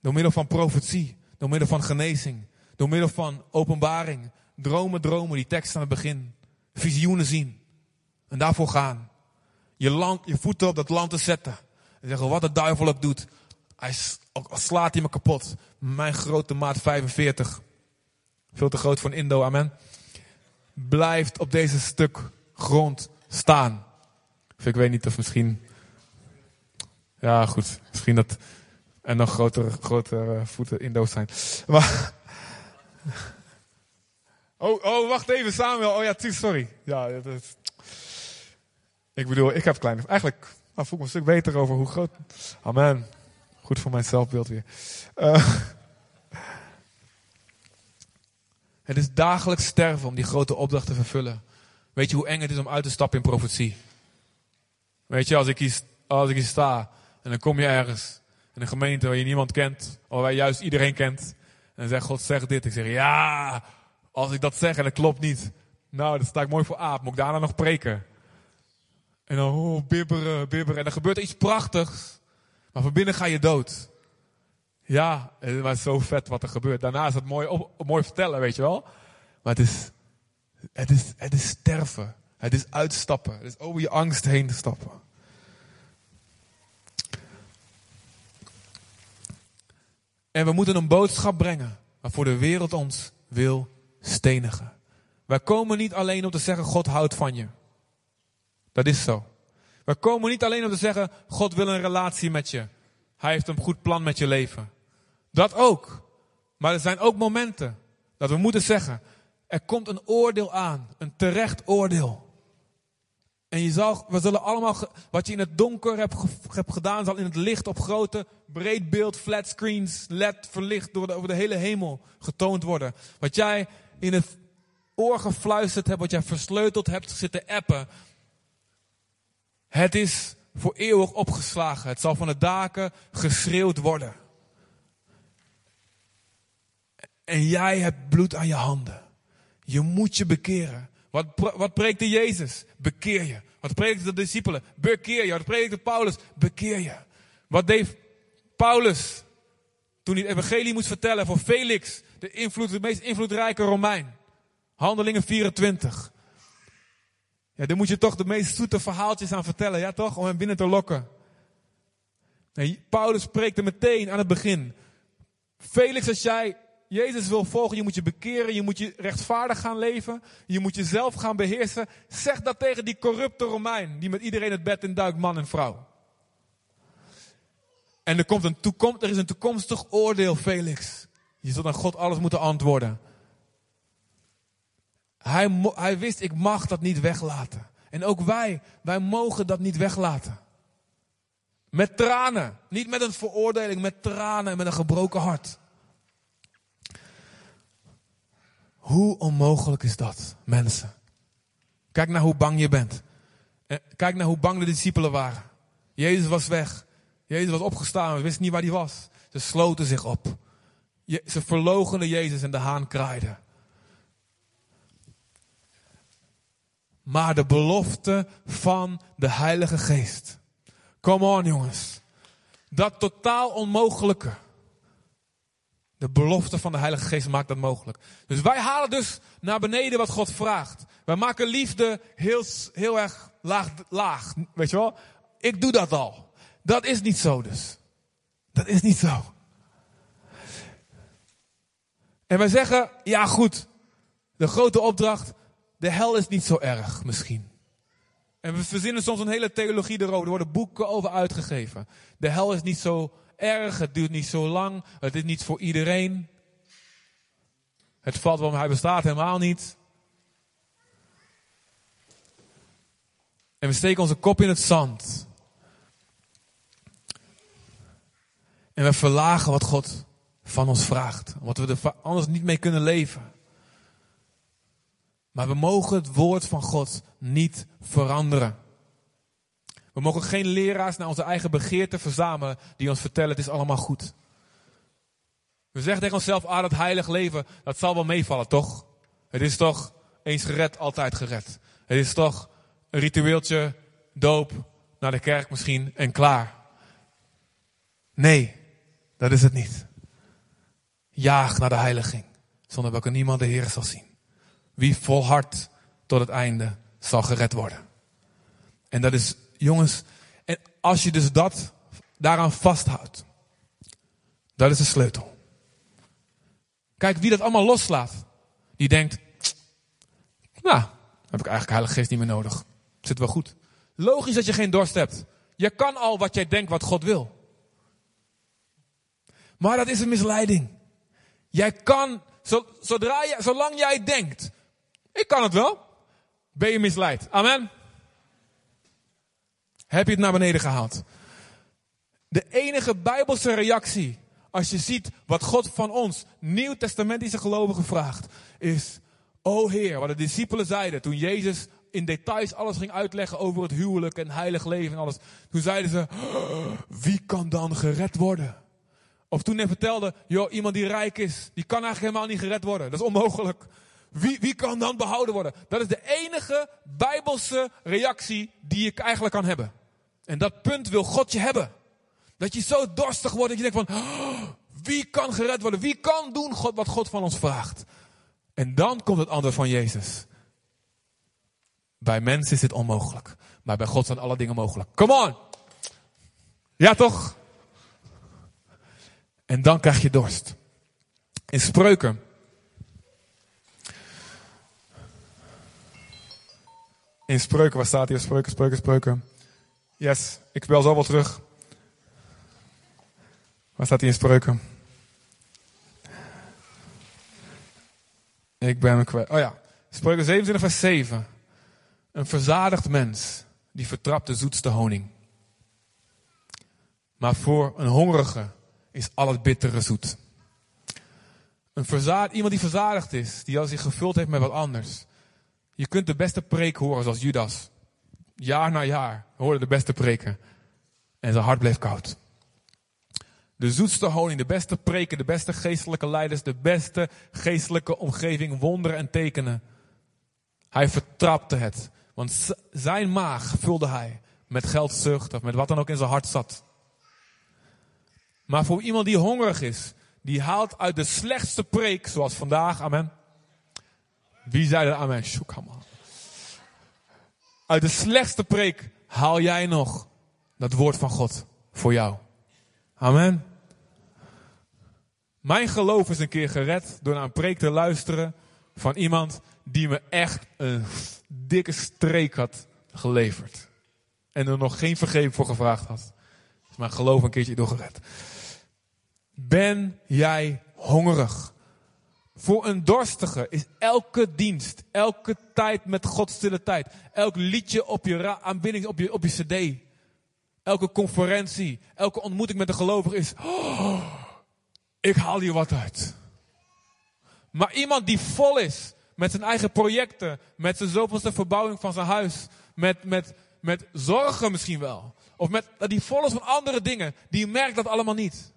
Door middel van profetie, door middel van genezing, door middel van openbaring. Dromen, dromen, die tekst aan het begin. Visioenen zien. En daarvoor gaan. Je, land, je voeten op dat land te zetten. En zeggen wat de duivel ook doet. Hij slaat hij me kapot. Mijn grote maat 45. Veel te groot voor een Indo, amen. Blijft op deze stuk grond staan. Of ik weet niet of misschien. Ja, goed. Misschien dat. En nog grotere, grotere voeten Indo's zijn. Maar. [laughs] Oh, oh, wacht even, Samuel. Oh ja, sorry. Ja, is... Ik bedoel, ik heb kleine. Eigenlijk nou, voel ik me een stuk beter over hoe groot. Amen. Goed voor mijn zelfbeeld weer. Uh, [laughs] het is dagelijks sterven om die grote opdracht te vervullen. Weet je hoe eng het is om uit te stappen in profetie? Weet je, als ik hier, als ik sta en dan kom je ergens in een gemeente waar je niemand kent, of waar juist iedereen kent, en zegt God, zeg dit. Ik zeg, ja, als ik dat zeg en dat klopt niet, nou, dan sta ik mooi voor aap, moet ik daarna nog preken? En dan, oh, bibberen, bibberen. En dan gebeurt er iets prachtigs. Maar van binnen ga je dood. Ja, het was zo vet wat er gebeurt. Daarna is het mooi, op, mooi vertellen, weet je wel. Maar het is, het, is, het is sterven. Het is uitstappen. Het is over je angst heen te stappen. En we moeten een boodschap brengen waarvoor de wereld ons wil stenigen. Wij komen niet alleen om te zeggen God houdt van je. Dat is zo. We komen niet alleen om te zeggen God wil een relatie met je. Hij heeft een goed plan met je leven. Dat ook. Maar er zijn ook momenten dat we moeten zeggen, er komt een oordeel aan, een terecht oordeel. En je zal, we zullen allemaal, wat je in het donker hebt, hebt gedaan, zal in het licht op grote, breed beeld, flat screens, LED verlicht door over de hele hemel getoond worden. Wat jij in het oor gefluisterd hebt, wat jij versleuteld hebt zitten appen. Het is voor eeuwig opgeslagen. Het zal van de daken geschreeuwd worden. En jij hebt bloed aan je handen. Je moet je bekeren. Wat, wat preekte Jezus? Bekeer je. Wat preekte de discipelen? Bekeer je. Wat preekte Paulus? Bekeer je. Wat deed Paulus toen hij het evangelie moest vertellen voor Felix, de, invloed, de meest invloedrijke Romein? Handelingen 24. Ja, daar moet je toch de meest zoete verhaaltjes aan vertellen, ja toch? Om hem binnen te lokken. Nee, Paulus spreekt meteen aan het begin. Felix, als jij Jezus wil volgen, je moet je bekeren, je moet je rechtvaardig gaan leven, je moet jezelf gaan beheersen. Zeg dat tegen die corrupte Romein, die met iedereen het bed in duikt, man en vrouw. En er, komt een toekomst, er is een toekomstig oordeel, Felix. Je zult aan God alles moeten antwoorden. Hij, hij wist, ik mag dat niet weglaten. En ook wij, wij mogen dat niet weglaten. Met tranen. Niet met een veroordeling, met tranen en met een gebroken hart. Hoe onmogelijk is dat, mensen? Kijk naar hoe bang je bent. Eh, kijk naar hoe bang de discipelen waren. Jezus was weg. Jezus was opgestaan, we wisten niet waar hij was. Ze sloten zich op. Ze verlogenden Jezus en de haan kraaide. Maar de belofte van de Heilige Geest. Come on jongens. Dat totaal onmogelijke. De belofte van de Heilige Geest maakt dat mogelijk. Dus wij halen dus naar beneden wat God vraagt. Wij maken liefde heel, heel erg laag, laag. Weet je wel? Ik doe dat al. Dat is niet zo dus. Dat is niet zo. En wij zeggen, ja goed, de grote opdracht, de hel is niet zo erg misschien. En we verzinnen soms een hele theologie erover. Er worden boeken over uitgegeven. De hel is niet zo erg, het duurt niet zo lang, het is niet voor iedereen. Het valt wel, hij bestaat helemaal niet. En we steken onze kop in het zand. En we verlagen wat God van ons vraagt. Wat we er anders niet mee kunnen leven. Maar we mogen het woord van God niet veranderen. We mogen geen leraars naar onze eigen begeerte verzamelen die ons vertellen het is allemaal goed. We zeggen tegen onszelf, ah dat heilig leven, dat zal wel meevallen toch? Het is toch eens gered, altijd gered. Het is toch een ritueeltje, doop, naar de kerk misschien en klaar. Nee, dat is het niet. Jaag naar de heiliging, zonder welke niemand de Heer zal zien. Wie volhardt tot het einde zal gered worden. En dat is jongens, en als je dus dat daaraan vasthoudt, dat is de sleutel. Kijk, wie dat allemaal loslaat, die denkt, nou, heb ik eigenlijk Heilige Geest niet meer nodig. Zit wel goed. Logisch dat je geen dorst hebt. Je kan al wat jij denkt wat God wil. Maar dat is een misleiding. Jij kan, zodra je, zolang jij denkt, ik kan het wel, ben je misleid. Amen heb je het naar beneden gehaald. De enige bijbelse reactie, als je ziet wat God van ons, nieuw-testamentische gelovigen vraagt, is, o Heer, wat de discipelen zeiden toen Jezus in details alles ging uitleggen over het huwelijk en heilig leven en alles. Toen zeiden ze, wie kan dan gered worden? Of toen hij vertelde, joh, iemand die rijk is, die kan eigenlijk helemaal niet gered worden. Dat is onmogelijk. Wie, wie kan dan behouden worden? Dat is de enige bijbelse reactie die ik eigenlijk kan hebben. En dat punt wil God je hebben. Dat je zo dorstig wordt dat je denkt van, oh, wie kan gered worden? Wie kan doen God, wat God van ons vraagt? En dan komt het antwoord van Jezus. Bij mensen is dit onmogelijk. Maar bij God zijn alle dingen mogelijk. Come on! Ja toch? En dan krijg je dorst. In spreuken. In spreuken, waar staat hier? Spreuken, spreuken, spreuken. Yes, ik bel zo wel terug. Waar staat hij in spreuken? Ik ben hem kwijt. Oh ja, spreuken 27 vers 7. Een verzadigd mens, die vertrapt de zoetste honing. Maar voor een hongerige is al het bittere zoet. Een iemand die verzadigd is, die al zich gevuld heeft met wat anders. Je kunt de beste preek horen zoals Judas. Jaar na jaar hoorde de beste preken. En zijn hart bleef koud. De zoetste honing, de beste preken, de beste geestelijke leiders, de beste geestelijke omgeving, wonderen en tekenen. Hij vertrapte het. Want zijn maag vulde hij met geldzucht of met wat dan ook in zijn hart zat. Maar voor iemand die hongerig is, die haalt uit de slechtste preek, zoals vandaag, amen. Wie zei er amen? Uit de slechtste preek haal jij nog dat woord van God voor jou. Amen. Mijn geloof is een keer gered door naar een preek te luisteren van iemand die me echt een dikke streek had geleverd. En er nog geen vergeving voor gevraagd had. Dus mijn geloof een keertje doorgered. Ben jij hongerig? Voor een dorstige is elke dienst, elke tijd met God stille tijd, elk liedje op je aanbidding op je, op je cd, elke conferentie, elke ontmoeting met de gelovige is, oh, ik haal hier wat uit. Maar iemand die vol is met zijn eigen projecten, met zijn zoveelste verbouwing van zijn huis, met, met, met zorgen misschien wel, of met, die vol is van andere dingen, die merkt dat allemaal niet.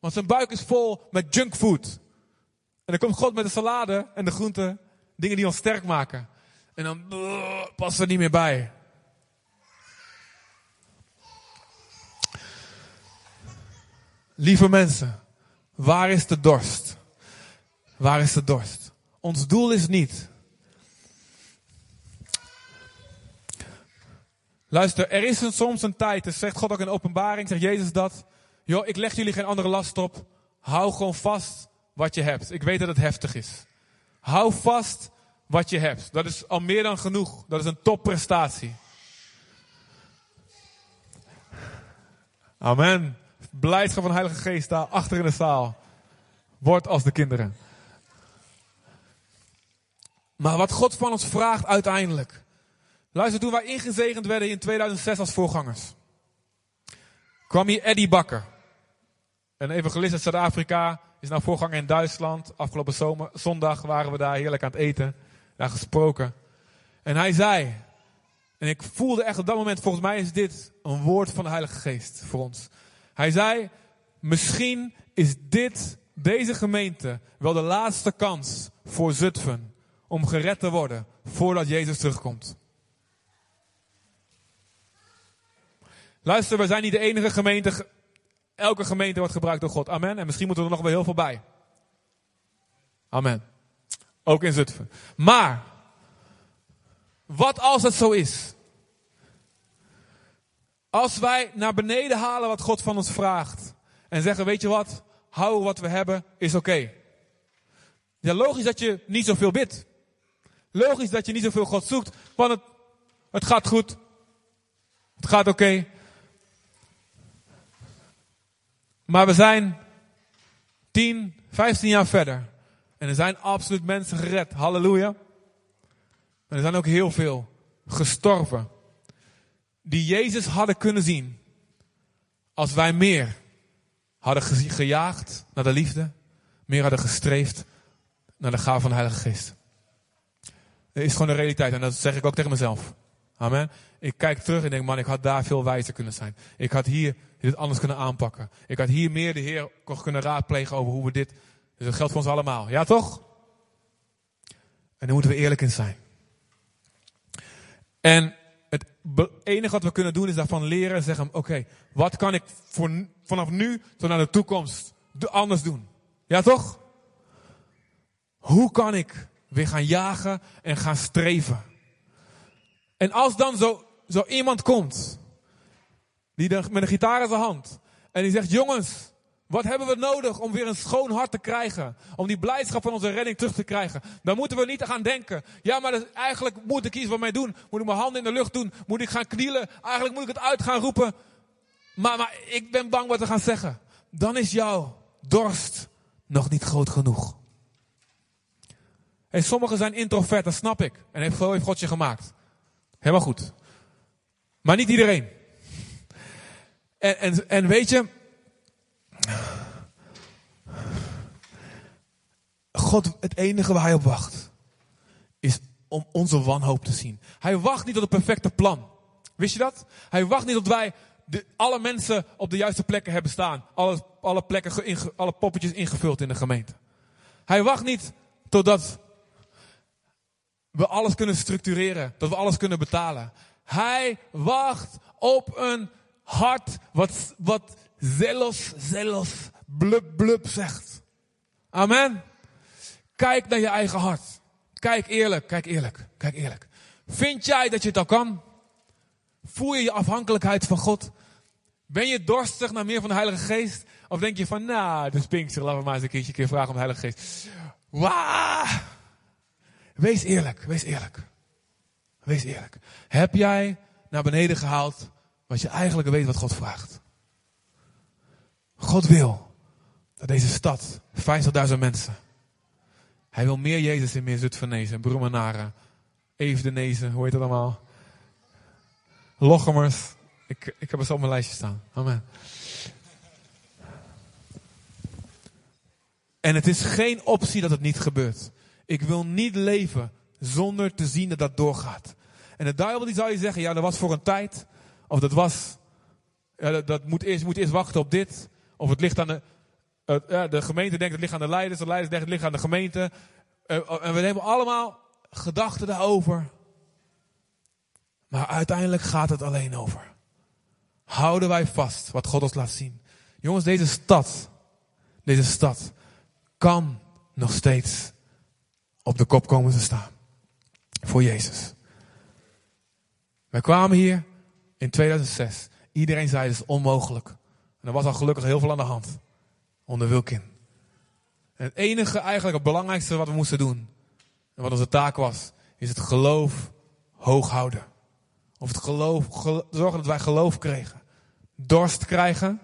Want zijn buik is vol met junkfood. Dan komt God met de salade en de groenten, dingen die ons sterk maken. En dan uh, past er niet meer bij. Lieve mensen, waar is de dorst? Waar is de dorst? Ons doel is niet. Luister, er is een, soms een tijd, dat zegt God ook in openbaring, zegt Jezus dat. Joh, ik leg jullie geen andere last op. Hou gewoon vast wat je hebt. Ik weet dat het heftig is. Hou vast wat je hebt. Dat is al meer dan genoeg. Dat is een topprestatie. Amen. Blijdschap van de Heilige Geest daar achter in de zaal. Word als de kinderen. Maar wat God van ons vraagt uiteindelijk. Luister, toen wij ingezegend werden in 2006 als voorgangers. Kwam hier Eddie Bakker. Een evangelist uit Zuid-Afrika is nou voorganger in Duitsland. Afgelopen zomer, zondag waren we daar heerlijk aan het eten. Daar gesproken. En hij zei, en ik voelde echt op dat moment, volgens mij is dit een woord van de Heilige Geest voor ons. Hij zei, misschien is dit, deze gemeente, wel de laatste kans voor Zutphen om gered te worden voordat Jezus terugkomt. Luister, we zijn niet de enige gemeente Elke gemeente wordt gebruikt door God. Amen. En misschien moeten er nog wel heel veel bij. Amen. Ook in Zutphen. Maar, wat als het zo is? Als wij naar beneden halen wat God van ons vraagt. En zeggen, weet je wat? Hou wat we hebben, is oké. Ja, logisch dat je niet zoveel bidt. Logisch dat je niet zoveel God zoekt. Want het, het gaat goed. Het gaat oké. Maar we zijn 10, 15 jaar verder. En er zijn absoluut mensen gered. Halleluja. Maar er zijn ook heel veel gestorven. Die Jezus hadden kunnen zien. Als wij meer hadden gejaagd naar de liefde. Meer hadden gestreefd naar de gave van de Heilige Geest. Dat is gewoon de realiteit. En dat zeg ik ook tegen mezelf. Amen. Ik kijk terug en denk, man, ik had daar veel wijzer kunnen zijn. Ik had hier dit anders kunnen aanpakken. Ik had hier meer de Heer kunnen raadplegen over hoe we dit. Dus dat geldt voor ons allemaal. Ja, toch? En daar moeten we eerlijk in zijn. En het enige wat we kunnen doen is daarvan leren en zeggen: Oké, wat kan ik vanaf nu tot naar de toekomst anders doen? Ja, toch? Hoe kan ik weer gaan jagen en gaan streven? En als dan zo, zo iemand komt, die met een gitaar in zijn hand, en die zegt, jongens, Wat hebben we nodig om weer een schoon hart te krijgen? Om die blijdschap van onze redding terug te krijgen. Dan moeten we niet gaan denken. Ja, maar eigenlijk moet ik iets wat mij doen. Moet ik mijn handen in de lucht doen? Moet ik gaan knielen? Eigenlijk moet ik het uit gaan roepen. Maar, maar ik ben bang wat we gaan zeggen. Dan is jouw dorst nog niet groot genoeg. En sommigen zijn introvert, dat snap ik. En heeft God je gemaakt. Helemaal goed. Maar niet iedereen. En, en, en weet je, God, het enige waar hij op wacht, is om onze wanhoop te zien. Hij wacht niet op het perfecte plan. Wist je dat? Hij wacht niet tot wij de, alle mensen op de juiste plekken hebben staan. Alle, alle, plekken, alle poppetjes ingevuld in de gemeente. Hij wacht niet totdat we alles kunnen structureren. Dat we alles kunnen betalen. Hij wacht op een hart wat, wat zelfs, zelfs, blub, blub zegt. Amen. Kijk naar je eigen hart. Kijk eerlijk, kijk eerlijk, kijk eerlijk. Vind jij dat je het al kan? Voel je je afhankelijkheid van God? Ben je dorstig naar meer van de Heilige Geest? Of denk je van, nou, de Pinkster, laten we maar eens een keertje een keer vragen om de Heilige Geest. Wauw! Wees eerlijk, wees eerlijk. Wees eerlijk. Heb jij naar beneden gehaald wat je eigenlijk weet wat God vraagt? God wil dat deze stad, 50.000 mensen, hij wil meer Jezus in meer Zutphenezen, Broemenaren, Eefdenezen, hoe heet dat allemaal? Lochem,ers. Ik, ik heb het op mijn lijstje staan. Amen. En het is geen optie dat het niet gebeurt. Ik wil niet leven zonder te zien dat dat doorgaat. En de duivel die zou je zeggen, ja dat was voor een tijd. Of dat was, ja, dat, moet, eerst, moet eerst wachten op dit. Of het ligt aan de, uh, de gemeente denkt het ligt aan de leiders. De leiders denken het ligt aan de gemeente. Uh, en we hebben allemaal gedachten daarover. Maar uiteindelijk gaat het alleen over. Houden wij vast wat God ons laat zien. Jongens, deze stad, deze stad kan nog steeds op de kop komen te staan. Voor Jezus. Wij kwamen hier in 2006. Iedereen zei het is onmogelijk. En er was al gelukkig heel veel aan de hand. Onder Wilkin. En het enige eigenlijk het belangrijkste wat we moesten doen. En wat onze taak was. Is het geloof hoog houden. Of het geloof, zorgen dat wij geloof kregen. Dorst krijgen.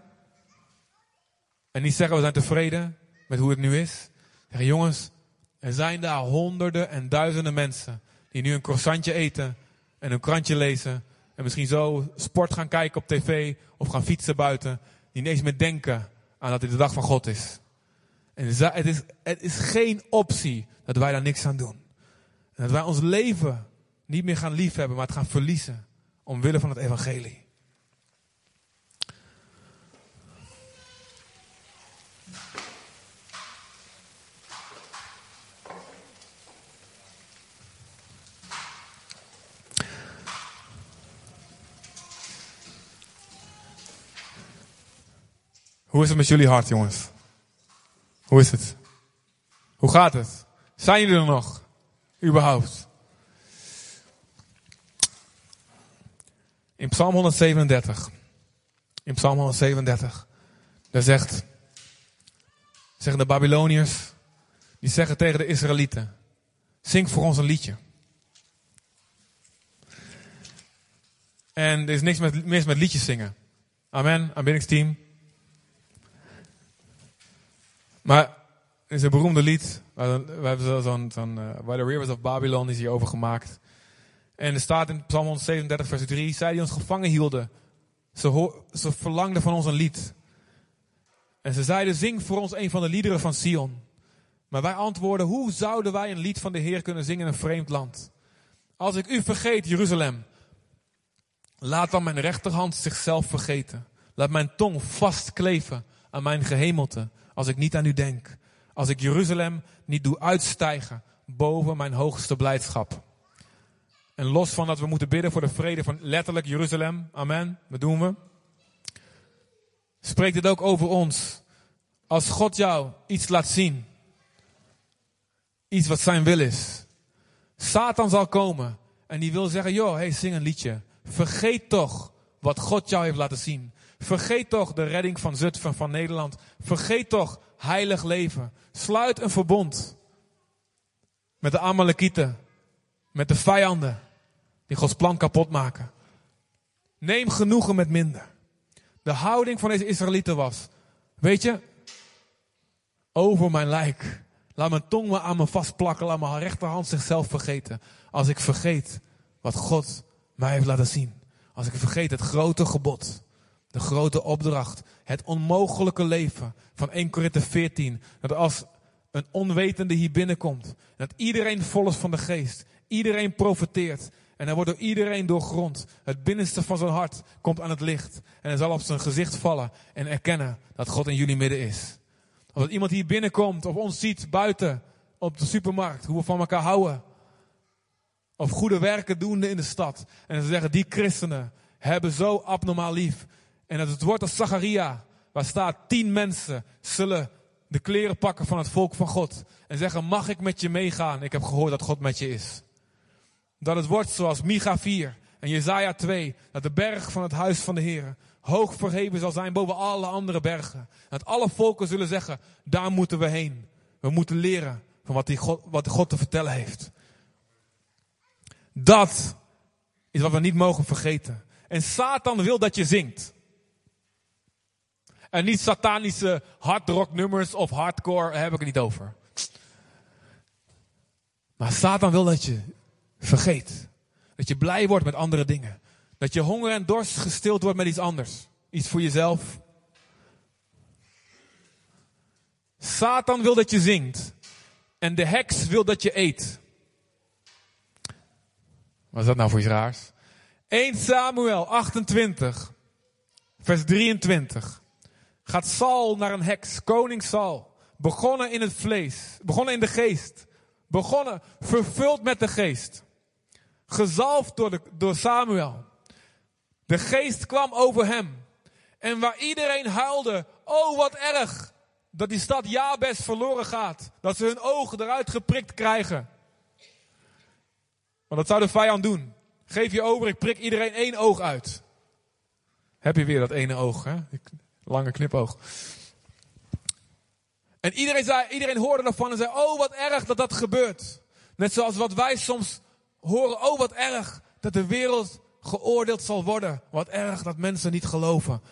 En niet zeggen we zijn tevreden met hoe het nu is. Zeggen jongens, er zijn daar honderden en duizenden mensen die nu een croissantje eten en een krantje lezen en misschien zo sport gaan kijken op tv of gaan fietsen buiten, die niet meer denken aan dat dit de dag van God is. En het is, het is geen optie dat wij daar niks aan doen. En dat wij ons leven niet meer gaan liefhebben, maar het gaan verliezen omwille van het evangelie. Hoe is het met jullie hart, jongens? Hoe is het? Hoe gaat het? Zijn jullie er nog? Überhaupt? In Psalm 137. In Psalm 137. Daar zegt, zeggen de Babyloniërs, die zeggen tegen de Israëlieten, zing voor ons een liedje. En er is niks met, mis met liedjes zingen. Amen, aanbiddingsteam. Maar is een beroemde lied. We hebben zo'n, zo'n uh, By the Rivers of Babylon is hierover gemaakt. En er staat in Psalm 137 vers 3. Zij die ons gevangen hielden. Ze, ze verlangden van ons een lied. En ze zeiden zing voor ons een van de liederen van Sion. Maar wij antwoorden hoe zouden wij een lied van de Heer kunnen zingen in een vreemd land? Als ik u vergeet Jeruzalem. Laat dan mijn rechterhand zichzelf vergeten. Laat mijn tong vastkleven aan mijn gehemelte als ik niet aan u denk. Als ik Jeruzalem niet doe uitstijgen boven mijn hoogste blijdschap. En los van dat we moeten bidden voor de vrede van letterlijk Jeruzalem. Amen. Dat doen we. Spreekt het ook over ons. Als God jou iets laat zien. Iets wat zijn wil is. Satan zal komen. En die wil zeggen, joh, hey, zing een liedje. Vergeet toch wat God jou heeft laten zien. Vergeet toch de redding van Zutphen, van Nederland. Vergeet toch heilig leven. Sluit een verbond met de Amalekieten, met de vijanden die Gods plan kapot maken. Neem genoegen met minder. De houding van deze Israëlieten was, weet je, over mijn lijk. Laat mijn tong me aan me vastplakken, laat mijn rechterhand zichzelf vergeten. Als ik vergeet wat God mij heeft laten zien. Als ik vergeet het grote gebod, de grote opdracht, het onmogelijke leven van 1 Korinthe 14. Dat als een onwetende hier binnenkomt, dat iedereen vol is van de geest, iedereen profeteert. En hij wordt door iedereen doorgrond. Het binnenste van zijn hart komt aan het licht. En hij zal op zijn gezicht vallen en erkennen dat God in jullie midden is. Als iemand hier binnenkomt of ons ziet buiten op de supermarkt, hoe we van elkaar houden. Of goede werken doende in de stad. En ze zeggen, die christenen hebben zo abnormaal lief. En dat het woord als Zacharia, waar staat, tien mensen zullen de kleren pakken van het volk van God. En zeggen, mag ik met je meegaan? Ik heb gehoord dat God met je is. Dat het wordt zoals Micha 4 en Jezaja 2. Dat de berg van het huis van de Heer hoog verheven zal zijn boven alle andere bergen. Dat alle volken zullen zeggen, daar moeten we heen. We moeten leren van wat, die God, wat God te vertellen heeft. Dat is wat we niet mogen vergeten. En Satan wil dat je zingt. En niet satanische hardrock nummers of hardcore, daar heb ik het niet over. Maar Satan wil dat je vergeet. Dat je blij wordt met andere dingen. Dat je honger en dorst gestild wordt met iets anders. Iets voor jezelf. Satan wil dat je zingt. En de heks wil dat je eet. Wat is dat nou voor iets raars? 1 Samuel 28, vers 23. Gaat Saul naar een heks, koning Saul. Begonnen in het vlees, begonnen in de geest. Begonnen, vervuld met de geest. Gezalfd door, de, door Samuel. De geest kwam over hem. En waar iedereen huilde, oh wat erg, dat die stad Jabes verloren gaat. Dat ze hun ogen eruit geprikt krijgen. Want dat zou de vijand doen. Geef je over, ik prik iedereen één oog uit. Heb je weer dat ene oog, hè? Lange knipoog. En iedereen, zei, iedereen hoorde ervan en zei, oh wat erg dat dat gebeurt. Net zoals wat wij soms horen, oh wat erg dat de wereld geoordeeld zal worden. Wat erg dat mensen niet geloven.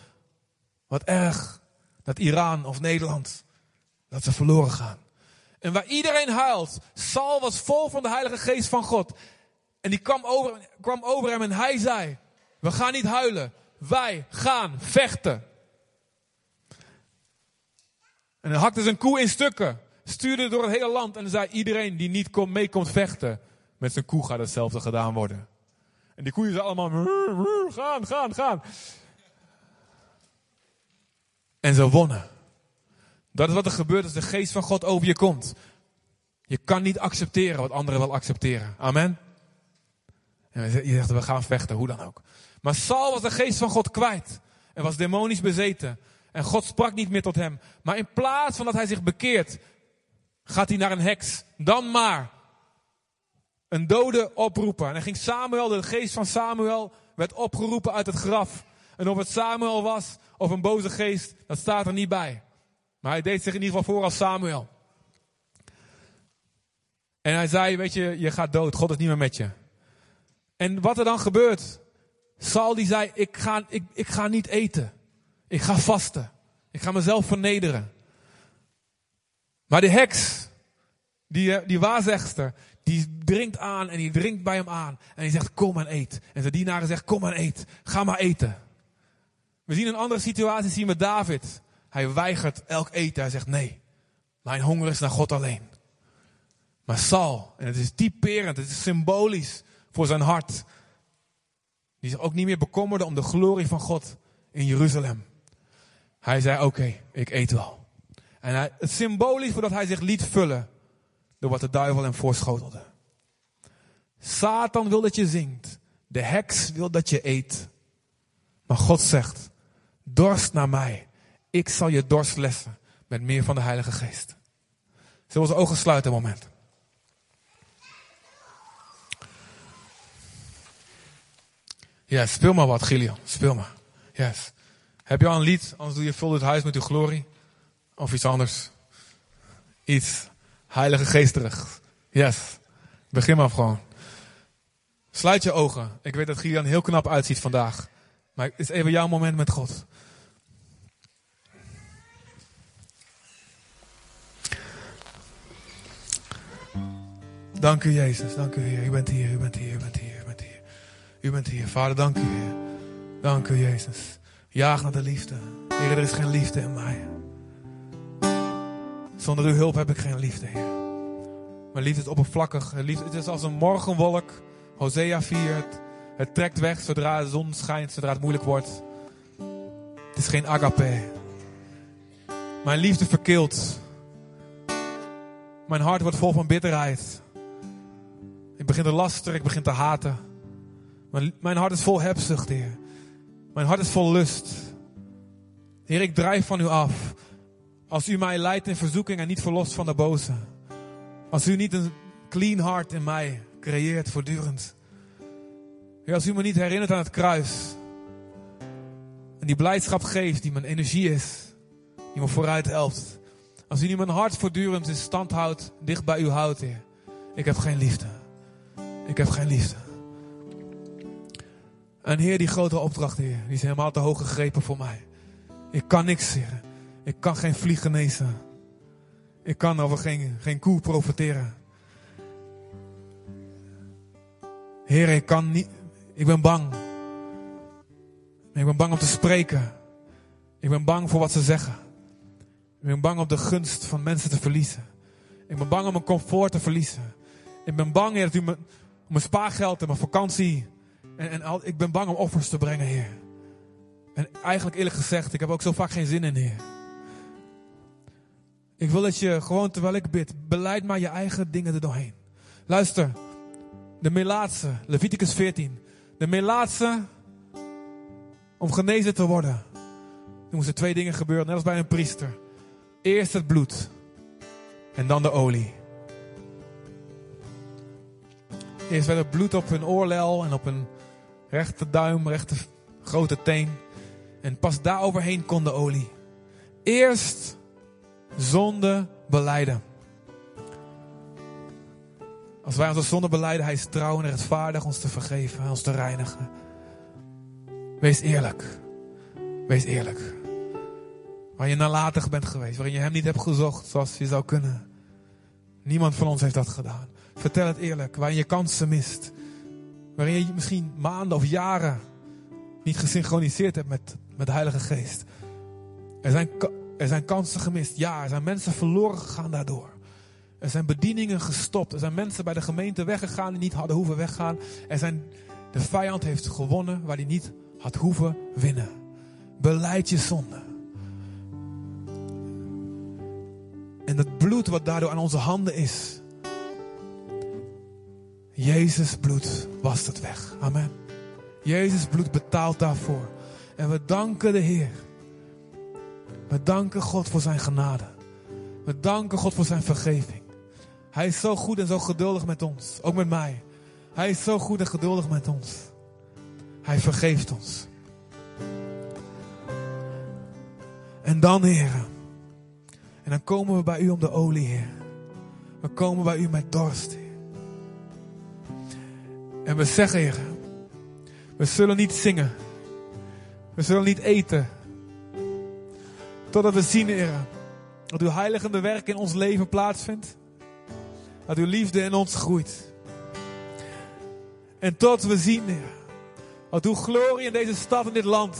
Wat erg dat Iran of Nederland, dat ze verloren gaan. En waar iedereen huilt, Saul was vol van de Heilige Geest van God. En die kwam over, kwam over hem en hij zei, we gaan niet huilen, wij gaan vechten. En hij hakte zijn koe in stukken, stuurde door het hele land en zei, iedereen die niet komt, mee komt vechten, met zijn koe gaat hetzelfde gedaan worden. En die koeien zeiden allemaal, gaan, gaan, gaan. En ze wonnen. Dat is wat er gebeurt als de geest van God over je komt. Je kan niet accepteren wat anderen wel accepteren. Amen. En je zegt, we gaan vechten, hoe dan ook. Maar Saul was de geest van God kwijt. En was demonisch bezeten. En God sprak niet meer tot hem. Maar in plaats van dat hij zich bekeert, gaat hij naar een heks. Dan maar een dode oproepen. En dan ging Samuel, de geest van Samuel, werd opgeroepen uit het graf. En of het Samuel was of een boze geest, dat staat er niet bij. Maar hij deed zich in ieder geval voor als Samuel. En hij zei, weet je, je gaat dood, God is niet meer met je. En wat er dan gebeurt, Saul die zei, ik ga, ik, ik ga niet eten. Ik ga vasten. Ik ga mezelf vernederen. Maar de heks, die, die waarzegster, die dringt aan en die dringt bij hem aan. En die zegt, kom en eet. En de dienaren zegt, kom en eet. Ga maar eten. We zien een andere situatie zien met David. Hij weigert elk eten. Hij zegt, nee, mijn honger is naar God alleen. Maar Saul, en het is typerend, het is symbolisch voor zijn hart. Die zich ook niet meer bekommerde om de glorie van God in Jeruzalem. Hij zei, oké, ik eet wel. En hij, het symbolisch voordat hij zich liet vullen door wat de duivel hem voorschotelde. Satan wil dat je zingt. De heks wil dat je eet. Maar God zegt, dorst naar mij. Ik zal je dorst lessen met meer van de Heilige Geest. Zullen we onze ogen sluiten moment? Ja, speel maar wat, Gillian. Speel maar. Yes. Heb je al een lied? Anders doe je vul het huis met uw glorie. Of iets anders. Iets heilige geesterigs. Yes. Begin maar gewoon. Sluit je ogen. Ik weet dat Gilian heel knap uitziet vandaag. Maar het is even jouw moment met God. Dank u Jezus, dank u Heer. U bent hier, u bent hier, u bent hier, u bent hier. U bent hier. Vader, dank u Heer. Dank u Jezus. Jaag naar de liefde. Heer, er is geen liefde in mij. Zonder uw hulp heb ik geen liefde, Heer. Mijn liefde is oppervlakkig. Liefde, het is als een morgenwolk. Hosea 4. Het, trekt weg zodra de zon schijnt, zodra het moeilijk wordt. Het is geen agape. Mijn liefde verkeelt. Mijn hart wordt vol van bitterheid. Ik begin te lasteren, ik begin te haten. Mijn, mijn hart is vol hebzucht, Heer. Mijn hart is vol lust. Heer, ik drijf van u af. Als u mij leidt in verzoeking en niet verlost van de boze. Als u niet een clean hart in mij creëert voortdurend. Heer, als u me niet herinnert aan het kruis. En die blijdschap geeft die mijn energie is. Die me vooruit helpt. Als u niet mijn hart voortdurend in stand houdt, dicht bij u houdt, Heer. Ik heb geen liefde. Ik heb geen liefde. En Heer, die grote opdracht, Heer, die is helemaal te hoog gegrepen voor mij. Ik kan niks, Heer. Ik kan geen vlieg genezen. Ik kan over geen, geen koe profiteren. Heer, ik kan niet. Ik ben bang. Ik ben bang om te spreken. Ik ben bang voor wat ze zeggen. Ik ben bang om de gunst van mensen te verliezen. Ik ben bang om mijn comfort te verliezen. Ik ben bang, Heer, dat u mijn spaargeld en mijn vakantie. En, en al, ik ben bang om offers te brengen, Heer. En eigenlijk eerlijk gezegd, ik heb ook zo vaak geen zin in, Heer. Ik wil dat je gewoon terwijl ik bid, beleid maar je eigen dingen er doorheen. Luister, de melaatse, Leviticus 14. De melaatse, om genezen te worden. Er moesten twee dingen gebeuren, net als bij een priester. Eerst het bloed en dan de olie. Eerst werd het bloed op hun oorlel en op hun rechterduim, rechter grote teen. En pas daar overheen kon de olie. Eerst zonde beleiden. Als wij onze zonde beleiden, hij is trouw en rechtvaardig ons te vergeven en ons te reinigen. Wees eerlijk. Wees eerlijk. Waar je nalatig bent geweest, waarin je hem niet hebt gezocht zoals je zou kunnen. Niemand van ons heeft dat gedaan. Vertel het eerlijk, waarin je kansen mist. Waarin je misschien maanden of jaren niet gesynchroniseerd hebt met, met de Heilige Geest. Er zijn, er zijn kansen gemist. Ja, er zijn mensen verloren gegaan daardoor. Er zijn bedieningen gestopt. Er zijn mensen bij de gemeente weggegaan die niet hadden hoeven weggaan. Er zijn, de vijand heeft gewonnen waar hij niet had hoeven winnen. Beleid je zonde. En het bloed wat daardoor aan onze handen is. Jezus bloed wast het weg. Amen. Jezus bloed betaalt daarvoor. En we danken de Heer. We danken God voor zijn genade. We danken God voor zijn vergeving. Hij is zo goed en zo geduldig met ons. Ook met mij. Hij is zo goed en geduldig met ons. Hij vergeeft ons. En dan, Heer. En dan komen we bij u om de olie, Heer. We komen bij u met dorst. En we zeggen. We zullen niet zingen. We zullen niet eten. Totdat we zien, Heer. Dat uw heiligende werk in ons leven plaatsvindt. Dat uw liefde in ons groeit. En tot we zien. Dat uw glorie in deze stad, in dit land.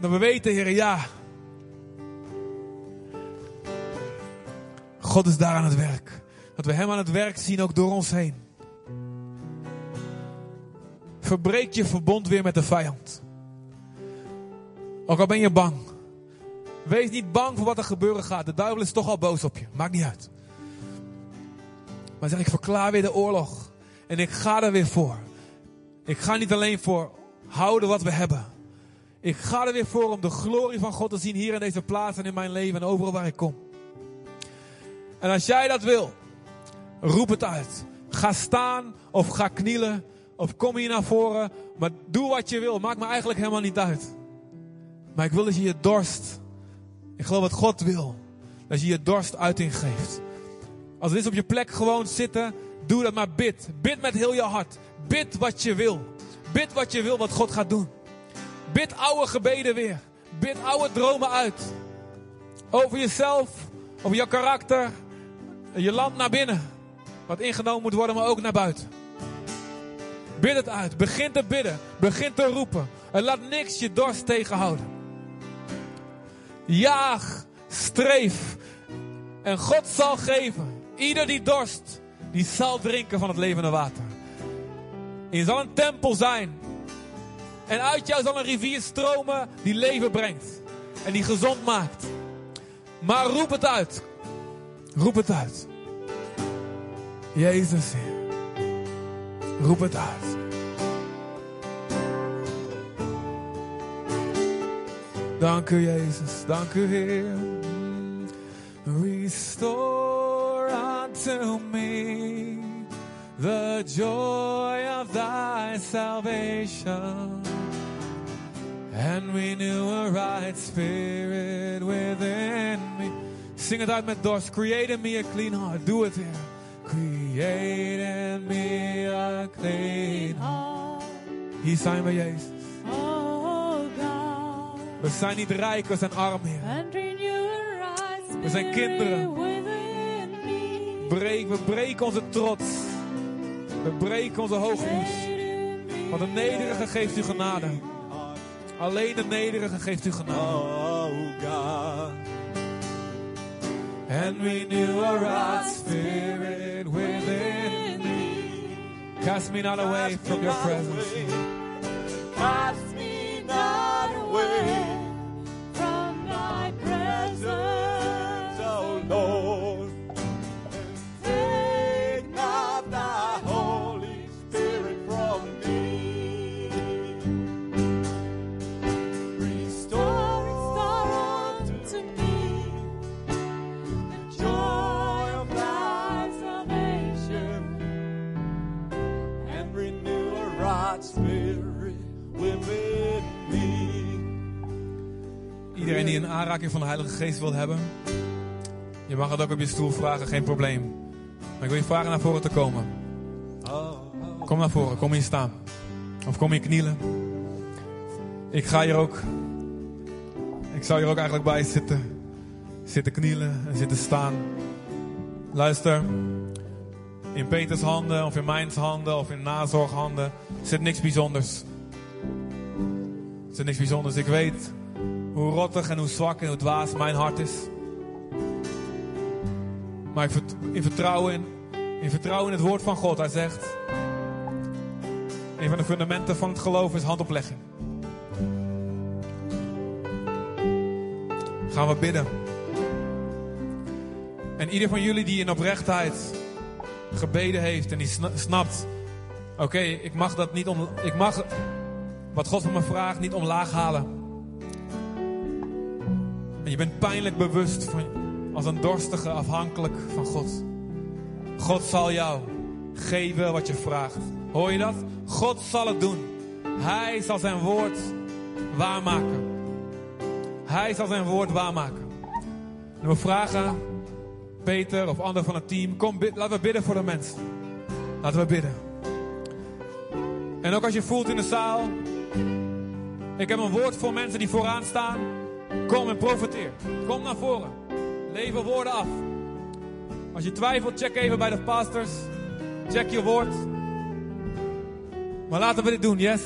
Dat we weten, Heer, ja. God is daar aan het werk. Dat we Hem aan het werk zien, ook door ons heen. Verbreek je verbond weer met de vijand. Ook al ben je bang. Wees niet bang voor wat er gebeuren gaat. De duivel is toch al boos op je. Maakt niet uit. Maar zeg, ik verklaar weer de oorlog. En ik ga er weer voor. Ik ga niet alleen voor houden wat we hebben. Ik ga er weer voor om de glorie van God te zien hier in deze plaats en in mijn leven en overal waar ik kom. En als jij dat wil, roep het uit. Ga staan of ga knielen of kom hier naar voren. Maar doe wat je wil. Maakt me eigenlijk helemaal niet uit. Maar ik wil dat je je dorst, ik geloof wat God wil, dat je je dorst uiting geeft. Als het is op je plek gewoon zitten, doe dat maar bid. Bid met heel je hart. Bid wat je wil. Bid wat je wil wat God gaat doen. Bid oude gebeden weer. Bid oude dromen uit. Over jezelf, over je karakter, je land naar binnen. Wat ingenomen moet worden, maar ook naar buiten. Bid het uit. Begin te bidden. Begin te roepen. En laat niks je dorst tegenhouden. Jaag, streef. En God zal geven. Ieder die dorst, die zal drinken van het levende water. En je zal een tempel zijn. En uit jou zal een rivier stromen die leven brengt. En die gezond maakt. Maar roep het uit. Roep het uit. Jezus, roep het uit. Dank u, Jezus. Dank u, Heer. Restore unto me the joy of thy salvation and renew a right spirit within me. Sing it out met dorst. Create in me a clean heart. Do it, Heer. Create in me a clean heart. Hier zijn we, Jezus. Oh God. We zijn niet rijk, we zijn arm, Heer. We zijn kinderen. Breek, we breken onze trots. We breken onze hoogmoed. Want de nederige geeft u genade. Alleen de nederige geeft u genade. Oh God. And renew a right spirit within me. Cast me not away from your presence. Aanraking van de Heilige Geest wil hebben, je mag het ook op je stoel vragen, geen probleem. Maar ik wil je vragen naar voren te komen. Kom naar voren, kom hier staan. Of kom hier knielen. Ik ga hier ook. Ik zou hier ook eigenlijk bij zitten. Zitten knielen en zitten staan. Luister. In Peters handen, of in mijn handen, of in nazorghanden zit niks bijzonders. Er zit niks bijzonders. Ik weet hoe rottig en hoe zwak en hoe dwaas mijn hart is. Maar ik in vertrouwen in, in vertrouwen in het woord van God. Hij zegt, een van de fundamenten van het geloof is handoplegging. Gaan we bidden. En ieder van jullie die in oprechtheid gebeden heeft en die sna- snapt, oké, ik mag dat niet om, ik mag wat God van me vraagt niet omlaag halen. Je bent pijnlijk bewust van, als een dorstige afhankelijk van God. God zal jou geven wat je vraagt. Hoor je dat? God zal het doen. Hij zal zijn woord waarmaken. Hij zal zijn woord waarmaken. En we vragen Peter of anderen van het team, kom, laten we bidden voor de mensen. Laten we bidden. En ook als je voelt in de zaal, ik heb een woord voor mensen die vooraan staan. Kom en profiteer. Kom naar voren. Lever woorden af. Als je twijfelt, check even bij de pastors. Check je woord. Maar laten we dit doen, yes?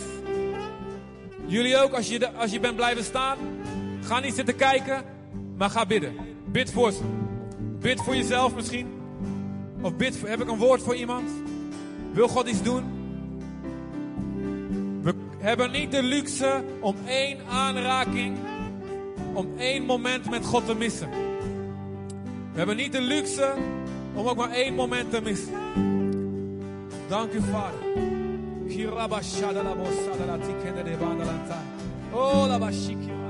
Jullie ook, als je, als je bent blijven staan, ga niet zitten kijken, maar ga bidden. Bid voor ze. Bid voor jezelf misschien. Of bid, heb ik een woord voor iemand? Wil God iets doen? We hebben niet de luxe om één aanraking, om één moment met God te missen. We hebben niet de luxe om ook maar één moment te missen. Dank u, Vader. Oh, la.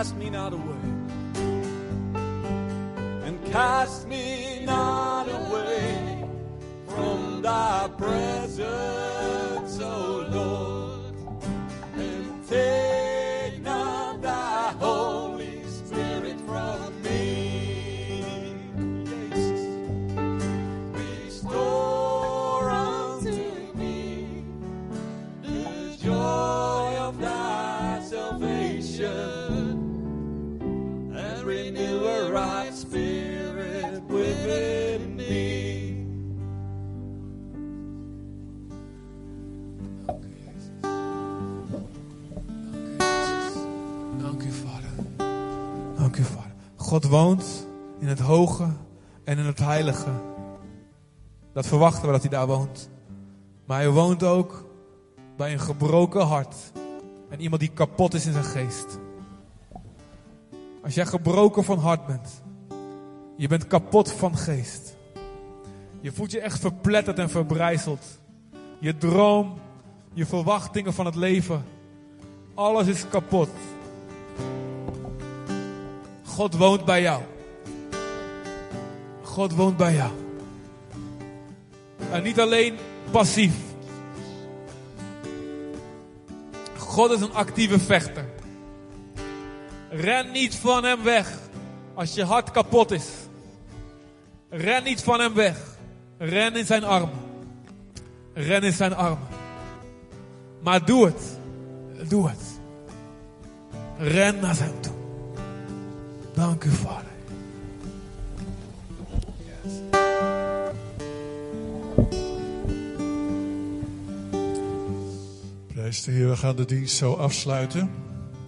Cast me not away. Dat verwachten we dat hij daar woont. Maar hij woont ook bij een gebroken hart. En iemand die kapot is in zijn geest. Als jij gebroken van hart bent. Je bent kapot van geest. Je voelt je echt verpletterd en verbrijzeld. Je droom, je verwachtingen van het leven. Alles is kapot. God woont bij jou. God woont bij jou. En niet alleen passief. God is een actieve vechter. Ren niet van hem weg als je hart kapot is. Ren niet van hem weg. Ren in zijn armen. Ren in zijn armen. Maar doe het. Doe het. Ren naar hem toe. Dank u, Vader. De Heer, we gaan de dienst zo afsluiten.